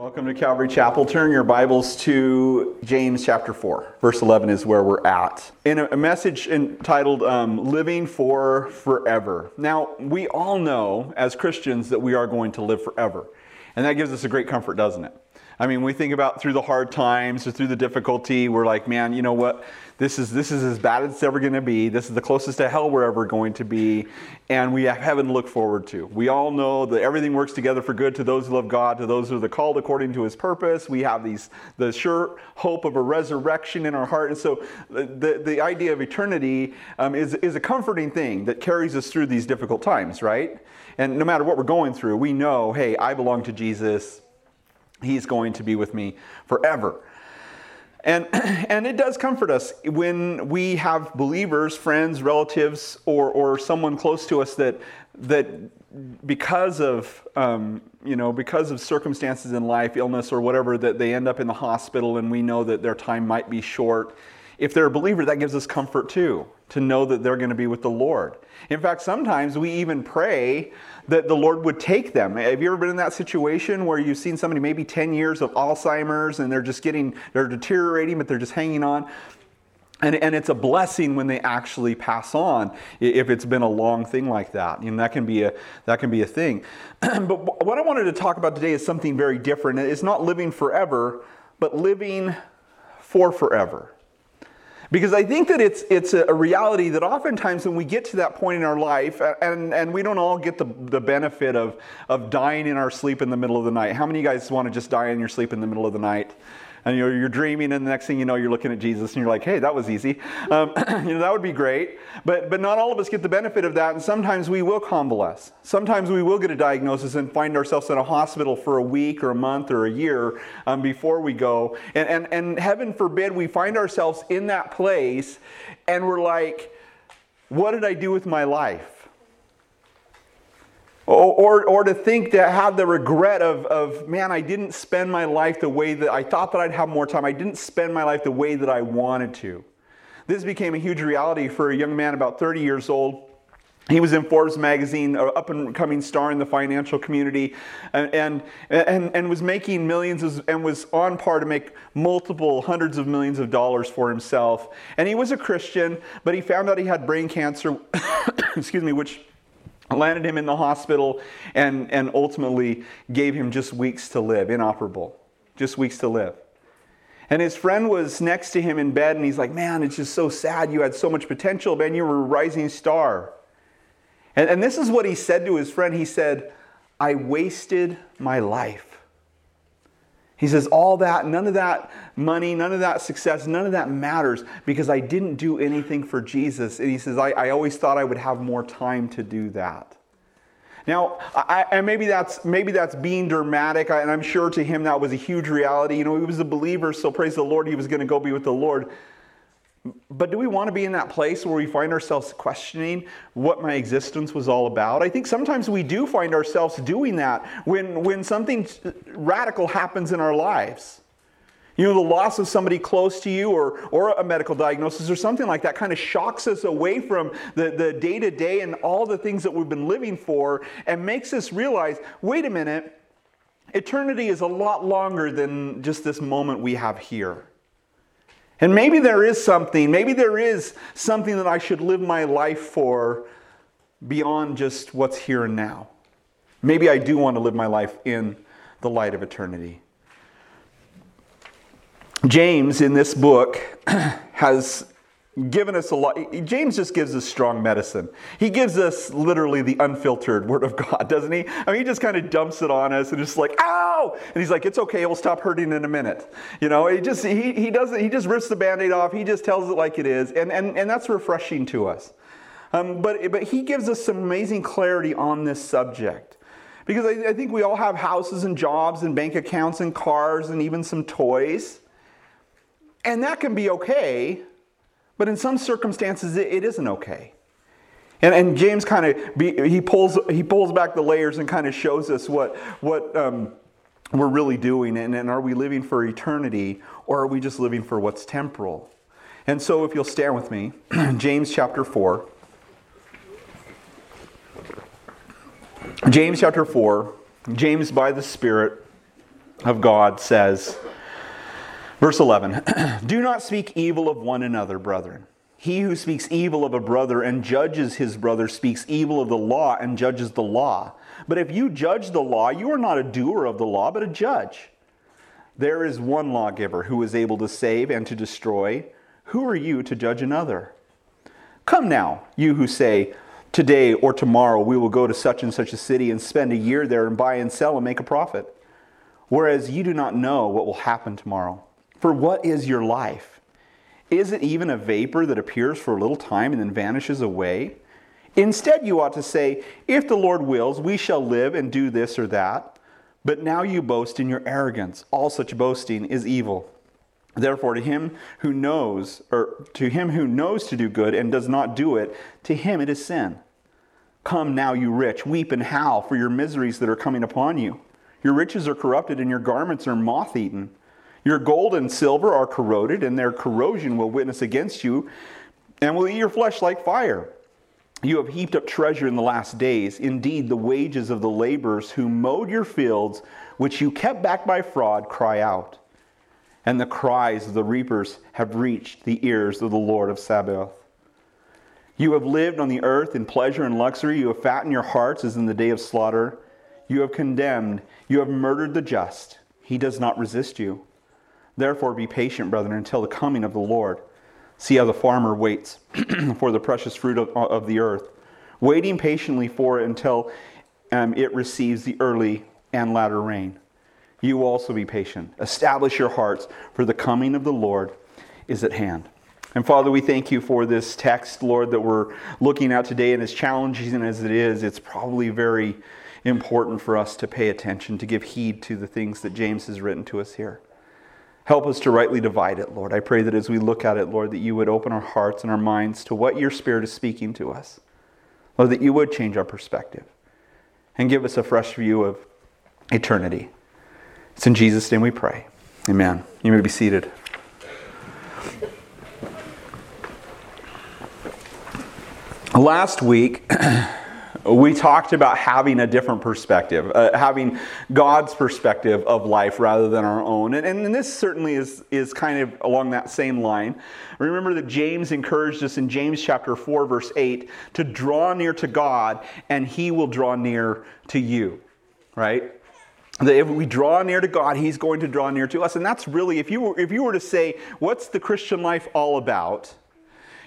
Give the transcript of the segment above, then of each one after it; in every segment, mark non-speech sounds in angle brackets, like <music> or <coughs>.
Welcome to Calvary Chapel. Turn your Bibles to James chapter 4. Verse 11 is where we're at. In a, message entitled um, Living for Forever. Now, we all know as Christians that we are going to live forever. And that gives us a great comfort, doesn't it? I mean, we think about through the hard times or through the difficulty, we're like, man, you know what? This is this is as bad as it's ever going to be. This is the closest to hell we're ever going to be, and we have heaven to look forward to. We all know that everything works together for good to those who love God, to those who are the called according to His purpose. We have these the sure hope of a resurrection in our heart, and so the the idea of eternity um, is is a comforting thing that carries us through these difficult times, right? And no matter what we're going through, we know, hey, I belong to Jesus. He's going to be with me forever. And, <clears throat> and it does comfort us when we have believers, friends, relatives, or, or someone close to us that, that because of, um, you know, because of circumstances in life, illness or whatever, that they end up in the hospital and we know that their time might be short. If they're a believer, that gives us comfort too, to know that they're going to be with the Lord. In fact, sometimes we even pray that the Lord would take them. Have you ever been in that situation where you've seen somebody maybe 10 years of Alzheimer's and they're just getting, they're deteriorating, but they're just hanging on? And, and it's a blessing when they actually pass on if it's been a long thing like that. You know, that can be a, that can be a thing. <clears throat> but what I wanted to talk about today is something very different. It's not living forever, but living for forever. Because I think that it's, it's a reality that oftentimes when we get to that point in our life, and, and we don't all get the, the benefit of, of dying in our sleep in the middle of the night. How many of you guys want to just die in your sleep in the middle of the night? And you're, you're dreaming, and the next thing you know, you're looking at Jesus, and you're like, hey, that was easy. Um, <clears throat> you know, that would be great. But, but not all of us get the benefit of that, and sometimes we will convalesce. Sometimes we will get a diagnosis and find ourselves in a hospital for a week or a month or a year um, before we go. And, and, and heaven forbid we find ourselves in that place, and we're like, what did I do with my life? Or, or, to think to have the regret of, of, man, I didn't spend my life the way that I thought that I'd have more time. I didn't spend my life the way that I wanted to. This became a huge reality for a young man about 30 years old. He was in Forbes magazine, an up and coming star in the financial community, and, and, and, and was making millions and was on par to make multiple hundreds of millions of dollars for himself. And he was a Christian, but he found out he had brain cancer, <coughs> excuse me, which landed him in the hospital, and, and ultimately gave him just weeks to live, inoperable, just weeks to live. And his friend was next to him in bed, and he's like, Man, it's just so sad. You had so much potential, man. You were a rising star. And, and this is what he said to his friend He said, I wasted my life. He says, All that, none of that money, none of that success, none of that matters because I didn't do anything for Jesus. And he says, I, I always thought I would have more time to do that. Now, I, and maybe that's maybe that's being dramatic, and I'm sure to him that was a huge reality. You know, he was a believer, so praise the Lord, he was going to go be with the Lord. But do we want to be in that place where we find ourselves questioning what my existence was all about? I think sometimes we do find ourselves doing that when, when something radical happens in our lives. You know, the loss of somebody close to you or, or a medical diagnosis or something like that kind of shocks us away from the, the day-to-day and all the things that we've been living for and makes us realize, wait a minute, eternity is a lot longer than just this moment we have here. And maybe there is something, maybe there is something that I should live my life for beyond just what's here and now. Maybe I do want to live my life in the light of eternity. James, in this book, <clears throat> has given us a lot. James just gives us strong medicine. He gives us literally the unfiltered word of God, <laughs> doesn't he? I mean, he just kind of dumps it on us and just like, ah, ow! And he's like, it's okay, it will stop hurting in a minute. You know, he just he, he doesn't he just rips the band-aid off, he just tells it like it is, and and, and that's refreshing to us. Um, but but he gives us some amazing clarity on this subject. Because I, I think we all have houses and jobs and bank accounts and cars and even some toys. And that can be okay but in some circumstances, it, it isn't okay. And, and James kind of he pulls he pulls back the layers and kind of shows us what what um, we're really doing, and, and are we living for eternity or are we just living for what's temporal? And so, if you'll stand with me, <clears throat> James chapter four. James chapter four. James by the Spirit of God says, verse 11, <clears throat> Do not speak evil of one another, brethren. He who speaks evil of a brother and judges his brother speaks evil of the law and judges the law. But if you judge the law, you are not a doer of the law, but a judge. There is one lawgiver who is able to save and to destroy. Who are you to judge another? Come now, you who say, Today or tomorrow we will go to such and such a city and spend a year there and buy and sell and make a profit. Whereas you do not know what will happen tomorrow. For what is your life? Is it even a vapor that appears for a little time and then vanishes away? Instead, you ought to say, If the Lord wills, we shall live and do this or that. But now you boast in your arrogance. All such boasting is evil. Therefore, to him who knows, or to him who knows to do good and does not do it, to him it is sin. Come now, you rich, weep and howl for your miseries that are coming upon you. Your riches are corrupted, and your garments are moth eaten. Your gold and silver are corroded, and their corrosion will witness against you, and will eat your flesh like fire. You have heaped up treasure in the last days. Indeed, the wages of the laborers who mowed your fields, which you kept back by fraud, cry out and the cries of the reapers have reached the ears of the Lord of Sabaoth. You have lived on the earth in pleasure and luxury. You have fattened your hearts as in the day of slaughter. You have condemned. You have murdered the just. He does not resist you. Therefore, be patient, brethren, until the coming of the Lord. See how the farmer waits <clears throat> for the precious fruit of, of, the earth, waiting patiently for it until um, it receives the early and latter rain you also be patient. Establish your hearts, for the coming of the Lord is at hand. And Father, we thank you for this text, Lord, that we're looking at today. And as challenging as it is, it's probably very important for us to pay attention, to give heed to the things that James has written to us here. Help us to rightly divide it, Lord. I pray that as we look at it, Lord, that you would open our hearts and our minds to what your Spirit is speaking to us. Lord, that you would change our perspective and give us a fresh view of eternity. It's in Jesus' name we pray. Amen. You may be seated. Last week, <clears throat> we talked about having a different perspective, uh, having God's perspective of life rather than our own. And, and this certainly is, is kind of along that same line. Remember that James encouraged us in James chapter 4, verse 8, to draw near to God, and he will draw near to you, right? that if we draw near to God, He's going to draw near to us. And that's really, if you were, if you were to say, what's the Christian life all about?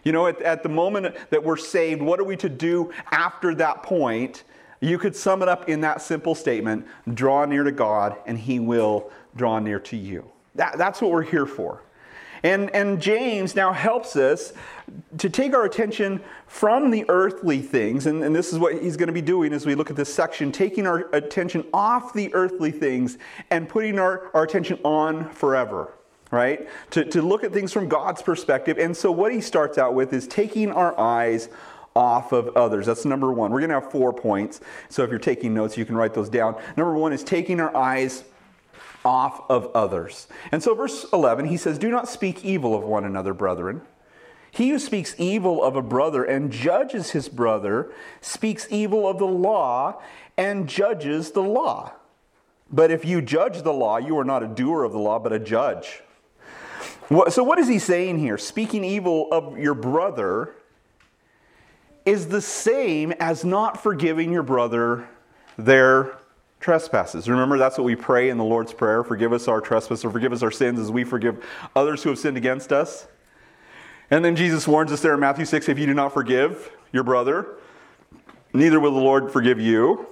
You know, at, at the moment that we're saved, what are we to do after that point? You could sum it up in that simple statement draw near to God, and He will draw near to you. That, that's what we're here for. And, and James now helps us to take our attention from the earthly things, and, and this is what he's going to be doing as we look at this section, taking our attention off the earthly things and putting our, our attention on forever right? To, to look at things from God's perspective. And so, what he starts out with is taking our eyes off of others. That's number one. We're going to have four points. So, if you're taking notes, you can write those down. Number one is taking our eyes off of others. And so, verse 11, he says, Do not speak evil of one another, brethren. He who speaks evil of a brother and judges his brother speaks evil of the law and judges the law. But if you judge the law, you are not a doer of the law, but a judge. So, what is he saying here? Speaking evil of your brother is the same as not forgiving your brother their trespasses. Remember, that's what we pray in the Lord's Prayer forgive us our trespasses or forgive us our sins as we forgive others who have sinned against us. And then Jesus warns us there in Matthew 6 if you do not forgive your brother, neither will the Lord forgive you.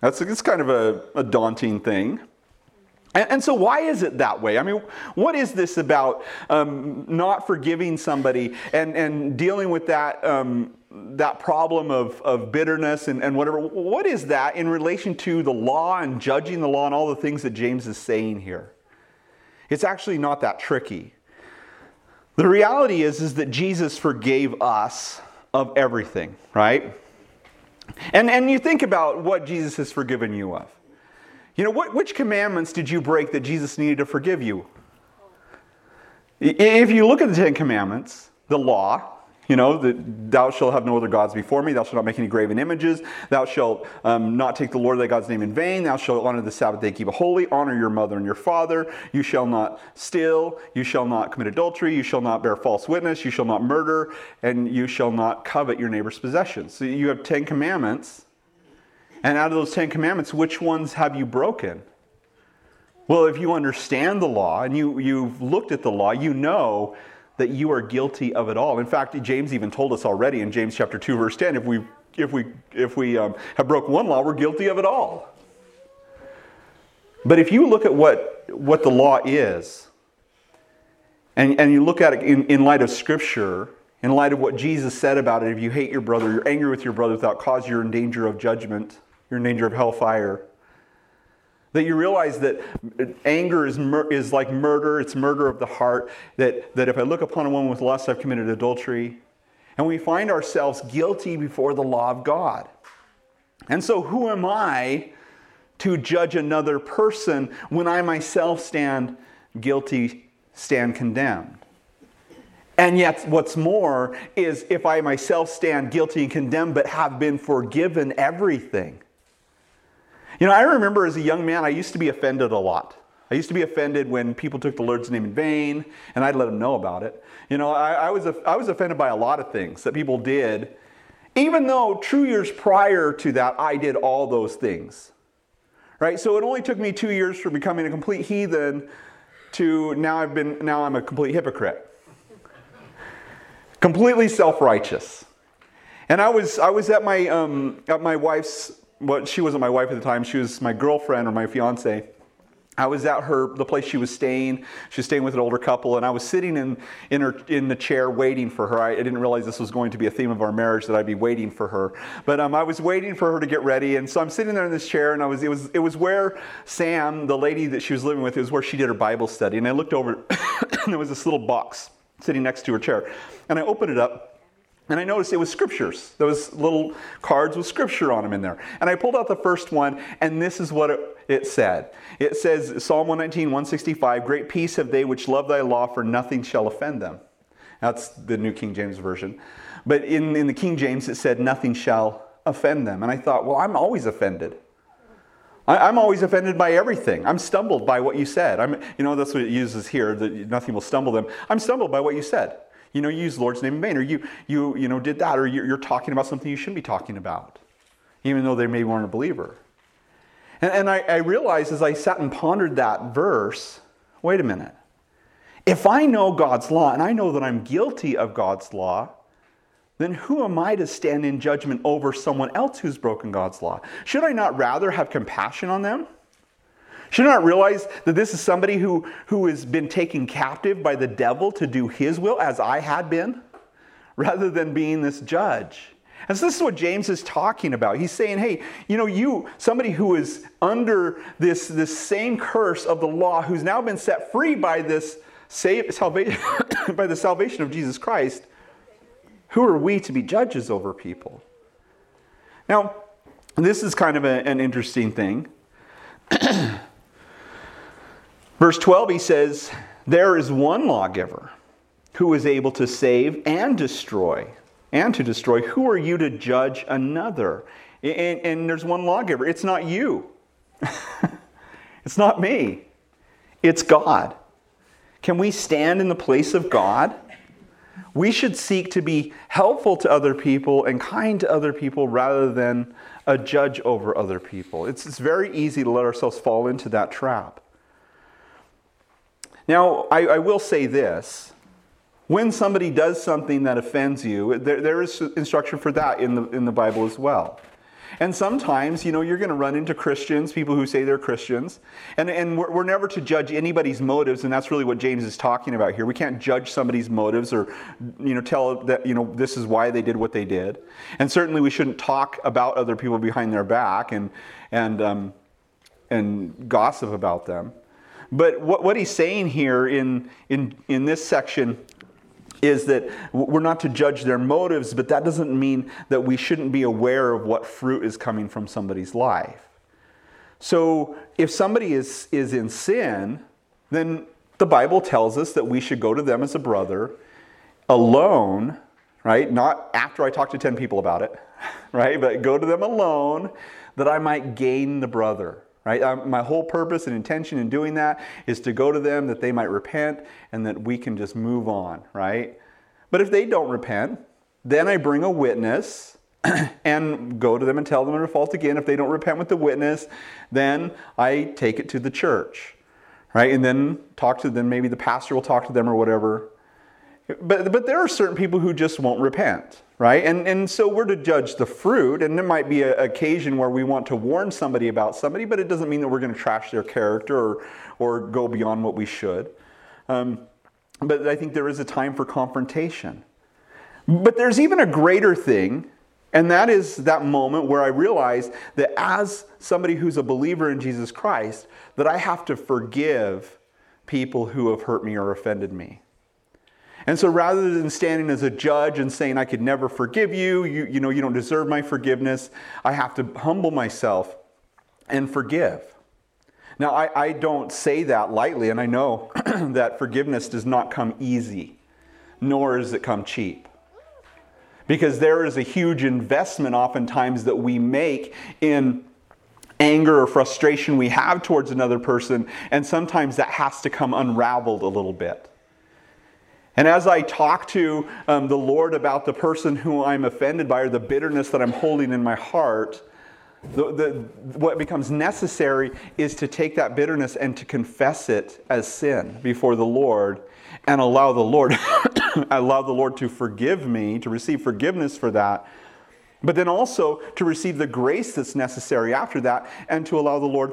That's it's kind of a, a daunting thing. And, so, why is it that way? I mean, what is this about um, not forgiving somebody and, and dealing with that? Um, that problem of, of bitterness and, and whatever, what is that in relation to the law and judging the law and all the things that James is saying here? It's actually not that tricky. The reality is, is that Jesus forgave us of everything, right? And, and you think about what Jesus has forgiven you of. You know, what, which commandments did you break that Jesus needed to forgive you? If you look at the Ten Commandments, the law, You know, that thou shalt have no other gods before me. Thou shalt not make any graven images. Thou shalt um, not take the Lord thy God's name in vain. Thou shalt honor the Sabbath day, keep it holy. Honor your mother and your father. You shall not steal. You shall not commit adultery. You shall not bear false witness. You shall not murder. And you shall not covet your neighbor's possessions. So you have 10 commandments. And out of those 10 commandments, which ones have you broken? Well, if you understand the law and you, you've looked at the law, you know that you are guilty of it all. In fact, James even told us already in James chapter 2 verse 10 if we if we if we um, have broken one law, we're guilty of it all. But if you look at what what the law is, and, and you look at it in, in light of Scripture, in light of what Jesus said about it, if you hate your brother, you're angry with your brother without cause, you're in danger of judgment, you're in danger of hellfire. That you realize that anger is, mur- is like murder, it's murder of the heart. That, that if I look upon a woman with lust, I've committed adultery. And we find ourselves guilty before the law of God. And so, who am I to judge another person when I myself stand guilty, stand condemned? And yet, what's more is if I myself stand guilty and condemned but have been forgiven everything. You know, I remember as a young man, I used to be offended a lot. I used to be offended when people took the Lord's name in vain, and I'd let them know about it. You know, I, I was, I was offended by a lot of things that people did, even though two years prior to that, I did all those things. Right? So it only took me two years from becoming a complete heathen to now I've been now I'm a complete hypocrite. Completely self-righteous. And I was I was at my um, at my wife's well, she wasn't my wife at the time. She was my girlfriend or my fiance. I was at her the place she was staying. She was staying with an older couple, and I was sitting in in her in the chair waiting for her. I, I didn't realize this was going to be a theme of our marriage that I'd be waiting for her. But um, I was waiting for her to get ready, and so I'm sitting there in this chair, and I was it was it was where Sam, the lady that she was living with, it was where she did her Bible study. And I looked over, <coughs> and there was this little box sitting next to her chair, and I opened it up. And I noticed it was scriptures. those little cards with scripture on them in there. And I pulled out the first one, and this is what it, it said. It says, Psalm 119, 165, Great peace have they which love thy law, for nothing shall offend them. That's the New King James Version. But in, in the King James, it said, Nothing shall offend them. And I thought, well, I'm always offended. I, am always offended by everything. I'm stumbled by what you said. I'm, you know, that's what it uses here, that nothing will stumble them. I'm stumbled by what you said. You know, you use Lord's name in vain, or you, you, you know, did that, or you're, you're talking about something you shouldn't be talking about, even though they maybe weren't a believer. And, and I, I realized as I sat and pondered that verse wait a minute. If I know God's law and I know that I'm guilty of God's law, then who am I to stand in judgment over someone else who's broken God's law? Should I not rather have compassion on them? Should not realize that this is somebody who, who has been taken captive by the devil to do his will, as I had been, rather than being this judge? And so this is what James is talking about. He's saying, hey, you know, you, somebody who is under this, this same curse of the law, who's now been set free by this save, salvation, <coughs> by the salvation of Jesus Christ, who are we to be judges over people? Now, this is kind of a, an interesting thing. <coughs> Verse 12, he says, There is one lawgiver who is able to save and destroy, and to destroy. Who are you to judge another? And, and there's one lawgiver. It's not you, <laughs> it's not me, it's God. Can we stand in the place of God? We should seek to be helpful to other people and kind to other people rather than a judge over other people. It's, it's very easy to let ourselves fall into that trap. Now, I, I will say this. When somebody does something that offends you, there, there is instruction for that in the, in the Bible as well. And sometimes, you know, you're going to run into Christians, people who say they're Christians, and, and we're, we're, never to judge anybody's motives, and that's really what James is talking about here. We can't judge somebody's motives or, you know, tell that, you know, this is why they did what they did. And certainly we shouldn't talk about other people behind their back and, and, um, and gossip about them. But what, what he's saying here in, in, in this section is that we're not to judge their motives, but that doesn't mean that we shouldn't be aware of what fruit is coming from somebody's life. So if somebody is, is in sin, then the Bible tells us that we should go to them as a brother alone, right? Not after I talk to 10 people about it, <laughs> right? But go to them alone that I might gain the brother, right? Um, my whole purpose and intention in doing that is to go to them that they might repent and that we can just move on, right? But if they don't repent, then I bring a witness <clears throat> and go to them and tell them their fault again. If they don't repent with the witness, then I take it to the church, right? And then talk to them. Maybe the pastor will talk to them or whatever. But, but there are certain people who just won't repent, right? And, and so we're to judge the fruit, and there might be an occasion where we want to warn somebody about somebody, but it doesn't mean that we're going to trash their character or, or go beyond what we should. Um, but I think there is a time for confrontation. But there's even a greater thing, and that is that moment where I realize that as somebody who's a believer in Jesus Christ, that I have to forgive people who have hurt me or offended me. And so rather than standing as a judge and saying, I could never forgive you, you, you know, you don't deserve my forgiveness, I have to humble myself and forgive. Now, I, I don't say that lightly, and I know <clears throat> that forgiveness does not come easy, nor does it come cheap. Because there is a huge investment, oftentimes, that we make in anger or frustration we have towards another person, and sometimes that has to come unraveled a little bit. And as I talk to um, the Lord about the person who I'm offended by or the bitterness that I'm holding in my heart, the, the, what becomes necessary is to take that bitterness and to confess it as sin before the Lord and allow the Lord <coughs> allow the Lord to forgive me, to receive forgiveness for that, but then also to receive the grace that's necessary after that and to allow the Lord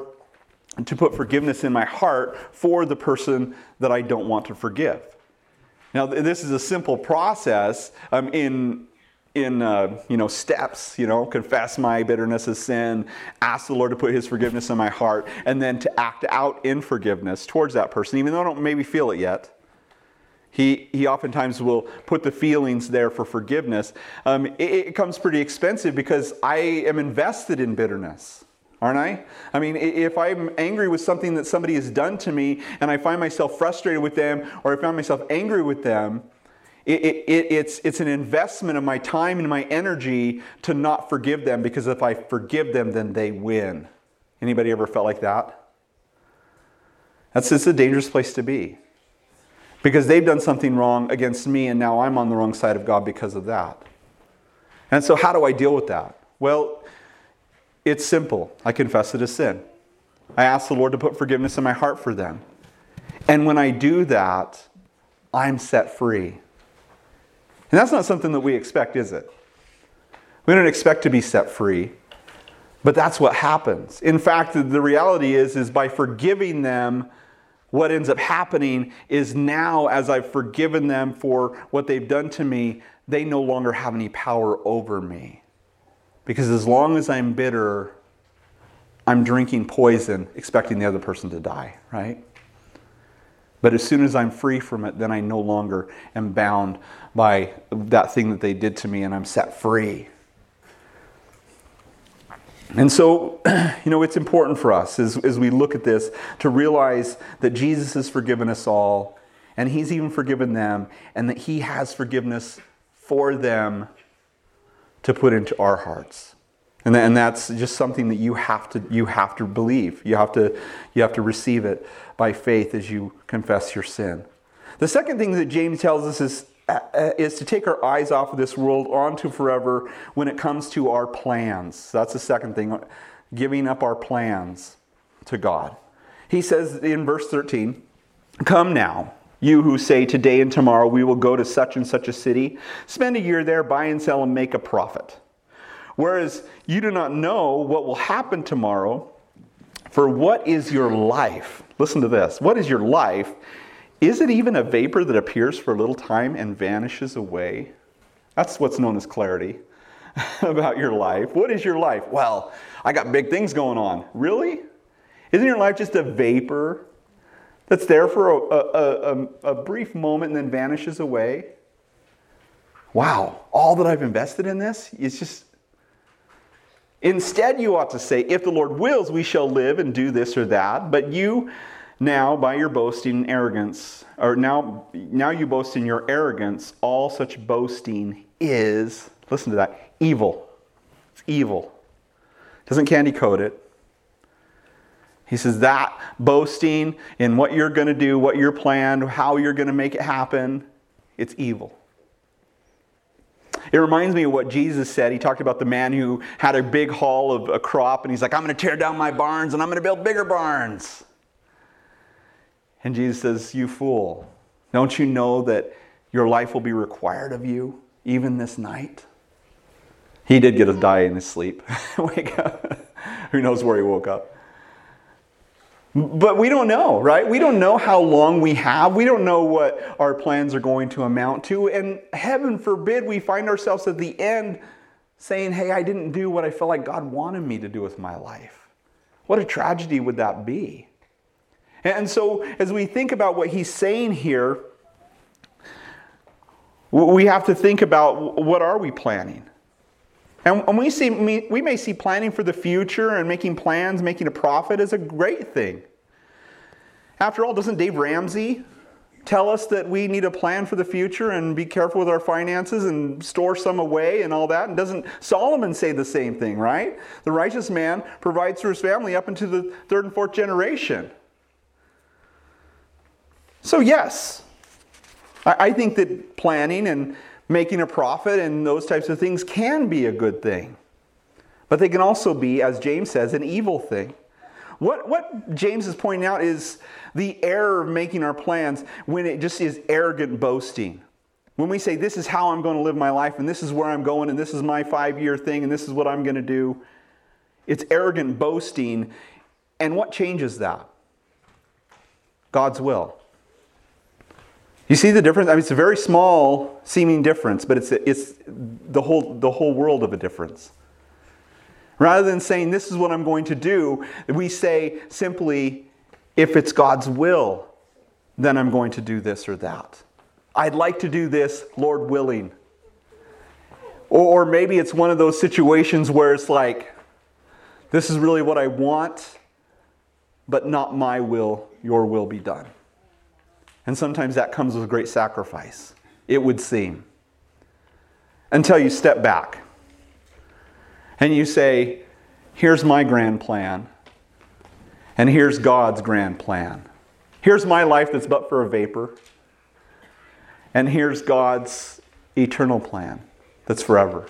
to put forgiveness in my heart for the person that I don't want to forgive. Now, this is a simple process um, in in uh, you know steps you know confess my bitterness as sin ask the lord to put his forgiveness in my heart and then to act out in forgiveness towards that person even though i don't maybe feel it yet. He, he oftentimes will put the feelings there for forgiveness. Um, it, it comes pretty expensive because i am invested in bitterness aren't I? I mean, if I'm angry with something that somebody has done to me and I find myself frustrated with them or I find myself angry with them, it, it, it's, it's an investment of my time and my energy to not forgive them because if I forgive them, then they win. Anybody ever felt like that? That's it's a dangerous place to be. Because they've done something wrong against me, and now I'm on the wrong side of God because of that. And so, how do I deal with that? Well, it's simple. I confess it as sin. I ask the Lord to put forgiveness in my heart for them. And when I do that, I'm set free. And that's not something that we expect, is it? We don't expect to be set free, but that's what happens. In fact, the reality is is by forgiving them, what ends up happening is now as I've forgiven them for what they've done to me, they no longer have any power over me. Because as long as I'm bitter, I'm drinking poison expecting the other person to die, right? But as soon as I'm free from it, then I no longer am bound by that thing that they did to me and I'm set free. And so, <clears throat> you know, it's important for us as, as we look at this to realize that Jesus has forgiven us all and He's even forgiven them and that He has forgiveness for them to put into our hearts. And, and that's just something that you have to you have to believe. You have to you have to receive it by faith as you confess your sin. The second thing that James tells us is uh, is to take our eyes off of this world onto forever when it comes to our plans. That's the second thing, giving up our plans to God. He says in verse 13, Come now, you who say today and tomorrow we will go to such and such a city, spend a year there, buy and sell, and make a profit. Whereas you do not know what will happen tomorrow, for what is your life? Listen to this. What is your life? Is it even a vapor that appears for a little time and vanishes away? That's what's known as clarity <laughs> about your life. What is your life? Well, I got big things going on. Really? Isn't your life just a vapor that's there for a, a, a, a brief moment and then vanishes away? Wow, all that I've invested in this is just Instead, you ought to say, If the Lord wills, we shall live and do this or that. But you Now, by your boasting and arrogance, or now, now you boast in your arrogance, all such boasting is, listen to that, evil. It's evil. Doesn't candy coat it. He says that boasting in what you're going to do, what you're planned, how you're going to make it happen, it's evil. It reminds me of what Jesus said. He talked about the man who had a big haul of a crop, and he's like, I'm going to tear down my barns and I'm going to build bigger barns. And Jesus says, You fool, don't you know that your life will be required of you even this night? He did get a die in his sleep. <laughs> Wake up. Who knows where he woke up? But we don't know, right? We don't know how long we have. We don't know what our plans are going to amount to. And heaven forbid we find ourselves at the end saying, Hey, I didn't do what I felt like God wanted me to do with my life. What a tragedy would that be? And so, as we think about what he's saying here, we have to think about what are we planning? And we, see, we may see planning for the future and making plans, making a profit as a great thing. After all, doesn't Dave Ramsey tell us that we need a plan for the future and be careful with our finances and store some away and all that? And doesn't Solomon say the same thing, right? The righteous man provides for his family up into the third and fourth generation. So, yes, I think that planning and making a profit and those types of things can be a good thing. But they can also be, as James says, an evil thing. What, what James is pointing out is the error of making our plans when it just is arrogant boasting. When we say, This is how I'm going to live my life, and this is where I'm going, and this is my five year thing, and this is what I'm going to do, it's arrogant boasting. And what changes that? God's will. You see the difference? I mean, it's a very small seeming difference, but it's, it's the, whole, the whole world of a difference. Rather than saying, This is what I'm going to do, we say simply, If it's God's will, then I'm going to do this or that. I'd like to do this, Lord willing. Or, or maybe it's one of those situations where it's like, This is really what I want, but not my will, your will be done. And sometimes that comes with great sacrifice, it would seem. Until you step back and you say, Here's my grand plan, and here's God's grand plan. Here's my life that's but for a vapor, and here's God's eternal plan that's forever.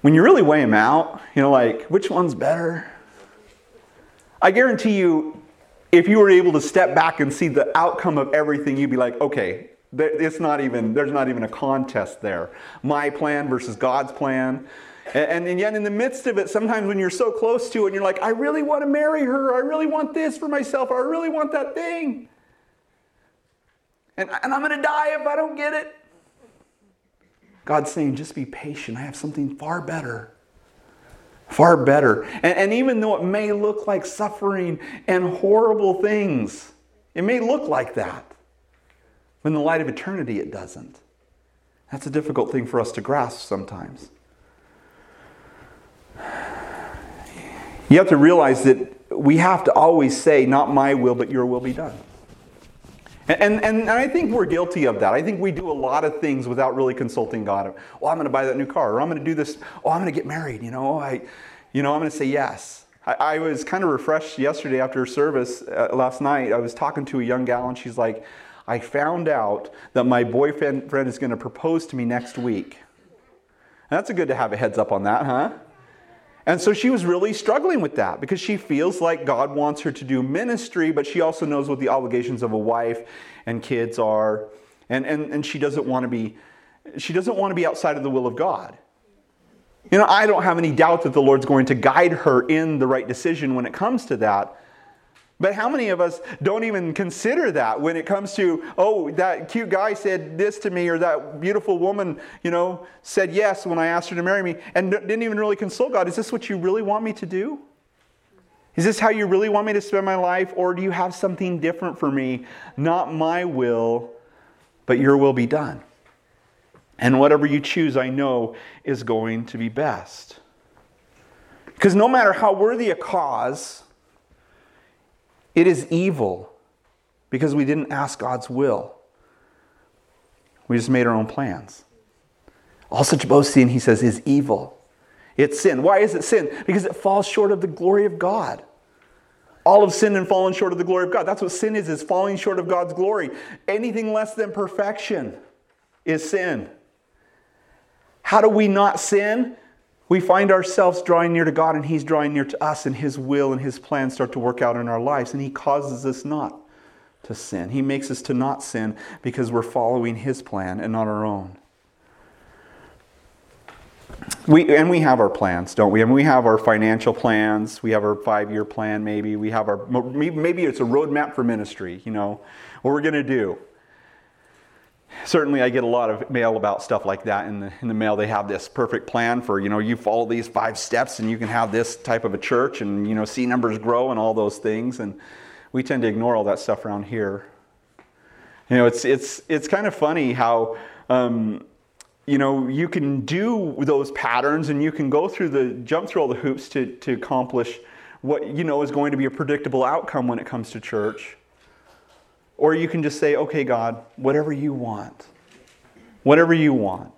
When you really weigh them out, you know, like, which one's better? I guarantee you, if you were able to step back and see the outcome of everything, you'd be like, okay, it's not even, there's not even a contest there. My plan versus God's plan. And, and, yet, in the midst of it, sometimes when you're so close to it, and you're like, I really want to marry her, I really want this for myself, I really want that thing. And, and I'm going to die if I don't get it. God's saying, just be patient. I have something far better. Far better. And, and even though it may look like suffering and horrible things, it may look like that. But in the light of eternity, it doesn't. That's a difficult thing for us to grasp sometimes. You have to realize that we have to always say, Not my will, but your will be done. And, and, and I think we're guilty of that. I think we do a lot of things without really consulting God. Oh, I'm going to buy that new car, or I'm going to do this. Oh, I'm going to get married. You know, I, you know, I'm going to say yes. I, I was kind of refreshed yesterday after service uh, last night. I was talking to a young gal, and she's like, I found out that my boyfriend friend is going to propose to me next week. And that's a good to have a heads up on that, huh? And so she was really struggling with that because she feels like God wants her to do ministry, but she also knows what the obligations of a wife and kids are. And, and, and she doesn't want to be she doesn't want to be outside of the will of God. You know, I don't have any doubt that the Lord's going to guide her in the right decision when it comes to that. But how many of us don't even consider that when it comes to, oh, that cute guy said this to me, or that beautiful woman, you know, said yes when I asked her to marry me, and didn't even really consult God. Is this what you really want me to do? Is this how you really want me to spend my life? Or do you have something different for me? Not my will, but your will be done. And whatever you choose, I know is going to be best. Because no matter how worthy a cause, It is evil because we didn't ask God's will. We just made our own plans. All such boasting, he says, is evil. It's sin. Why is it sin? Because it falls short of the glory of God. All of sin and fallen short of the glory of God. That's what sin is, is falling short of God's glory. Anything less than perfection is sin. How do we not sin? We find ourselves drawing near to God and He's drawing near to us, and His will and His plans start to work out in our lives, and He causes us not to sin. He makes us to not sin because we're following His plan and not our own. We, and we have our plans, don't we? I mean, we have our financial plans. We have our five-year plan, maybe. We have our maybe it's a roadmap for ministry. You know, what we're going to do. Certainly, I get a lot of mail about stuff like that in the in the mail. They have this perfect plan for you know you follow these five steps and you can have this type of a church and you know see numbers grow and all those things. And we tend to ignore all that stuff around here. You know, it's it's it's kind of funny how. Um, you know, you can do those patterns and you can go through the jump through all the hoops to, to accomplish what you know is going to be a predictable outcome when it comes to church. Or you can just say, okay, God, whatever you want. Whatever you want.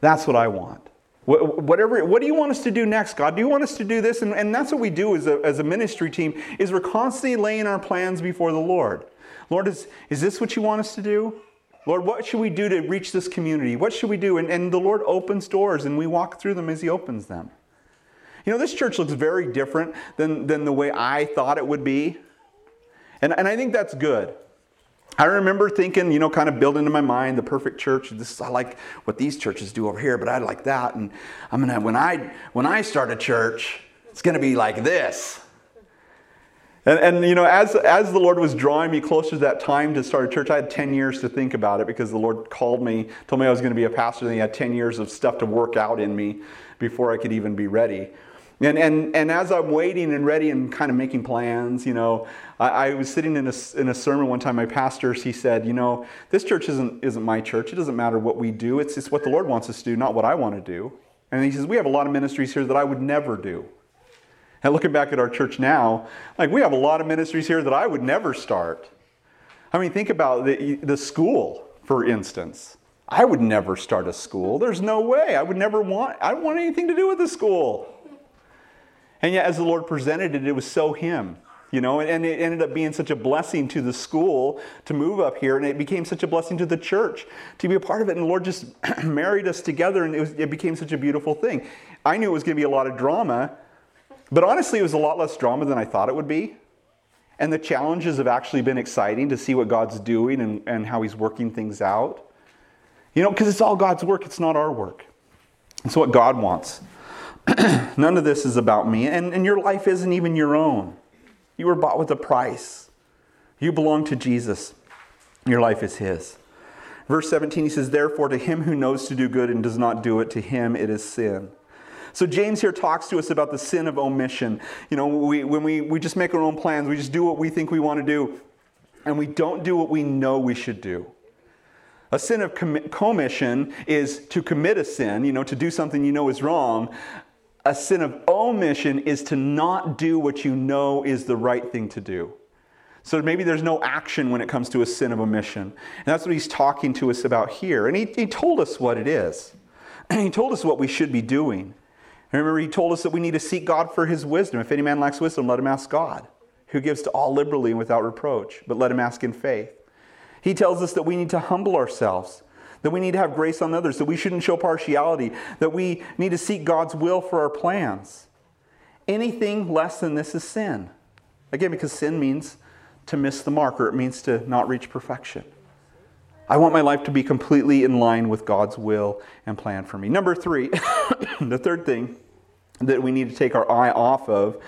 That's what I want. Whatever, what do you want us to do next, God? Do you want us to do this? And, and that's what we do as a, as a ministry team, is we're constantly laying our plans before the Lord. Lord, is, is this what you want us to do? Lord, what should we do to reach this community? What should we do? And, and the Lord opens doors and we walk through them as He opens them. You know, this church looks very different than, than the way I thought it would be. And, and I think that's good. I remember thinking, you know, kind of building in my mind the perfect church. This I like what these churches do over here, but I like that. And I'm gonna when I when I start a church, it's gonna be like this. And, and, you know, as, as the Lord was drawing me closer to that time to start a church, I had 10 years to think about it because the Lord called me, told me I was to be a pastor, and He had 10 years of stuff to work out in me before I could even be ready. And, and, and as I'm waiting and ready and kind of making plans, you know, I, I was sitting in a, in a sermon one time, my pastor, he said, you know, this church isn't, isn't my church. It doesn't matter what we do. It's, it's what the Lord wants us to do, not what I want to do. And he says, we have a lot of ministries here that I would never do. And looking back at our church now, like we have a lot of ministries here that I would never start. I mean, think about the, the school, for instance. I would never start a school. There's no way. I would never want, I don't want anything to do with the school. And yet, as the Lord presented it, it was so Him. You know, and it ended up being such a blessing to the school to move up here, and it became such a blessing to the church to be a part of it. And the Lord just <clears throat> married us together, and it, was, it became such a beautiful thing. I knew it was going to be a lot of drama, but honestly, it was a lot less drama than I thought it would be. And the challenges have actually been exciting to see what God's doing and, and how He's working things out. You know, because it's all God's work, it's not our work. It's what God wants. <clears throat> None of this is about me. And, and your life isn't even your own. You were bought with a price. You belong to Jesus. Your life is His. Verse 17, he says, Therefore, to him who knows to do good and does not do it, to him it is sin. So James here talks to us about the sin of omission. You know, we, when we, we just make our own plans, we just do what we think we want to do, and we don't do what we know we should do. A sin of commission is to commit a sin, you know, to do something you know is wrong. A sin of omission is to not do what you know is the right thing to do. So maybe there's no action when it comes to a sin of omission. And that's what he's talking to us about here. And he, he told us what it is. And <clears throat> he told us what we should be doing. Remember, he told us that we need to seek God for his wisdom. If any man lacks wisdom, let him ask God, who gives to all liberally and without reproach, but let him ask in faith. He tells us that we need to humble ourselves, that we need to have grace on others, that we shouldn't show partiality, that we need to seek God's will for our plans. Anything less than this is sin. Again, because sin means to miss the mark, or it means to not reach perfection. I want my life to be completely in line with God's will and plan for me. Number three, <coughs> the third thing that we need to take our eye off of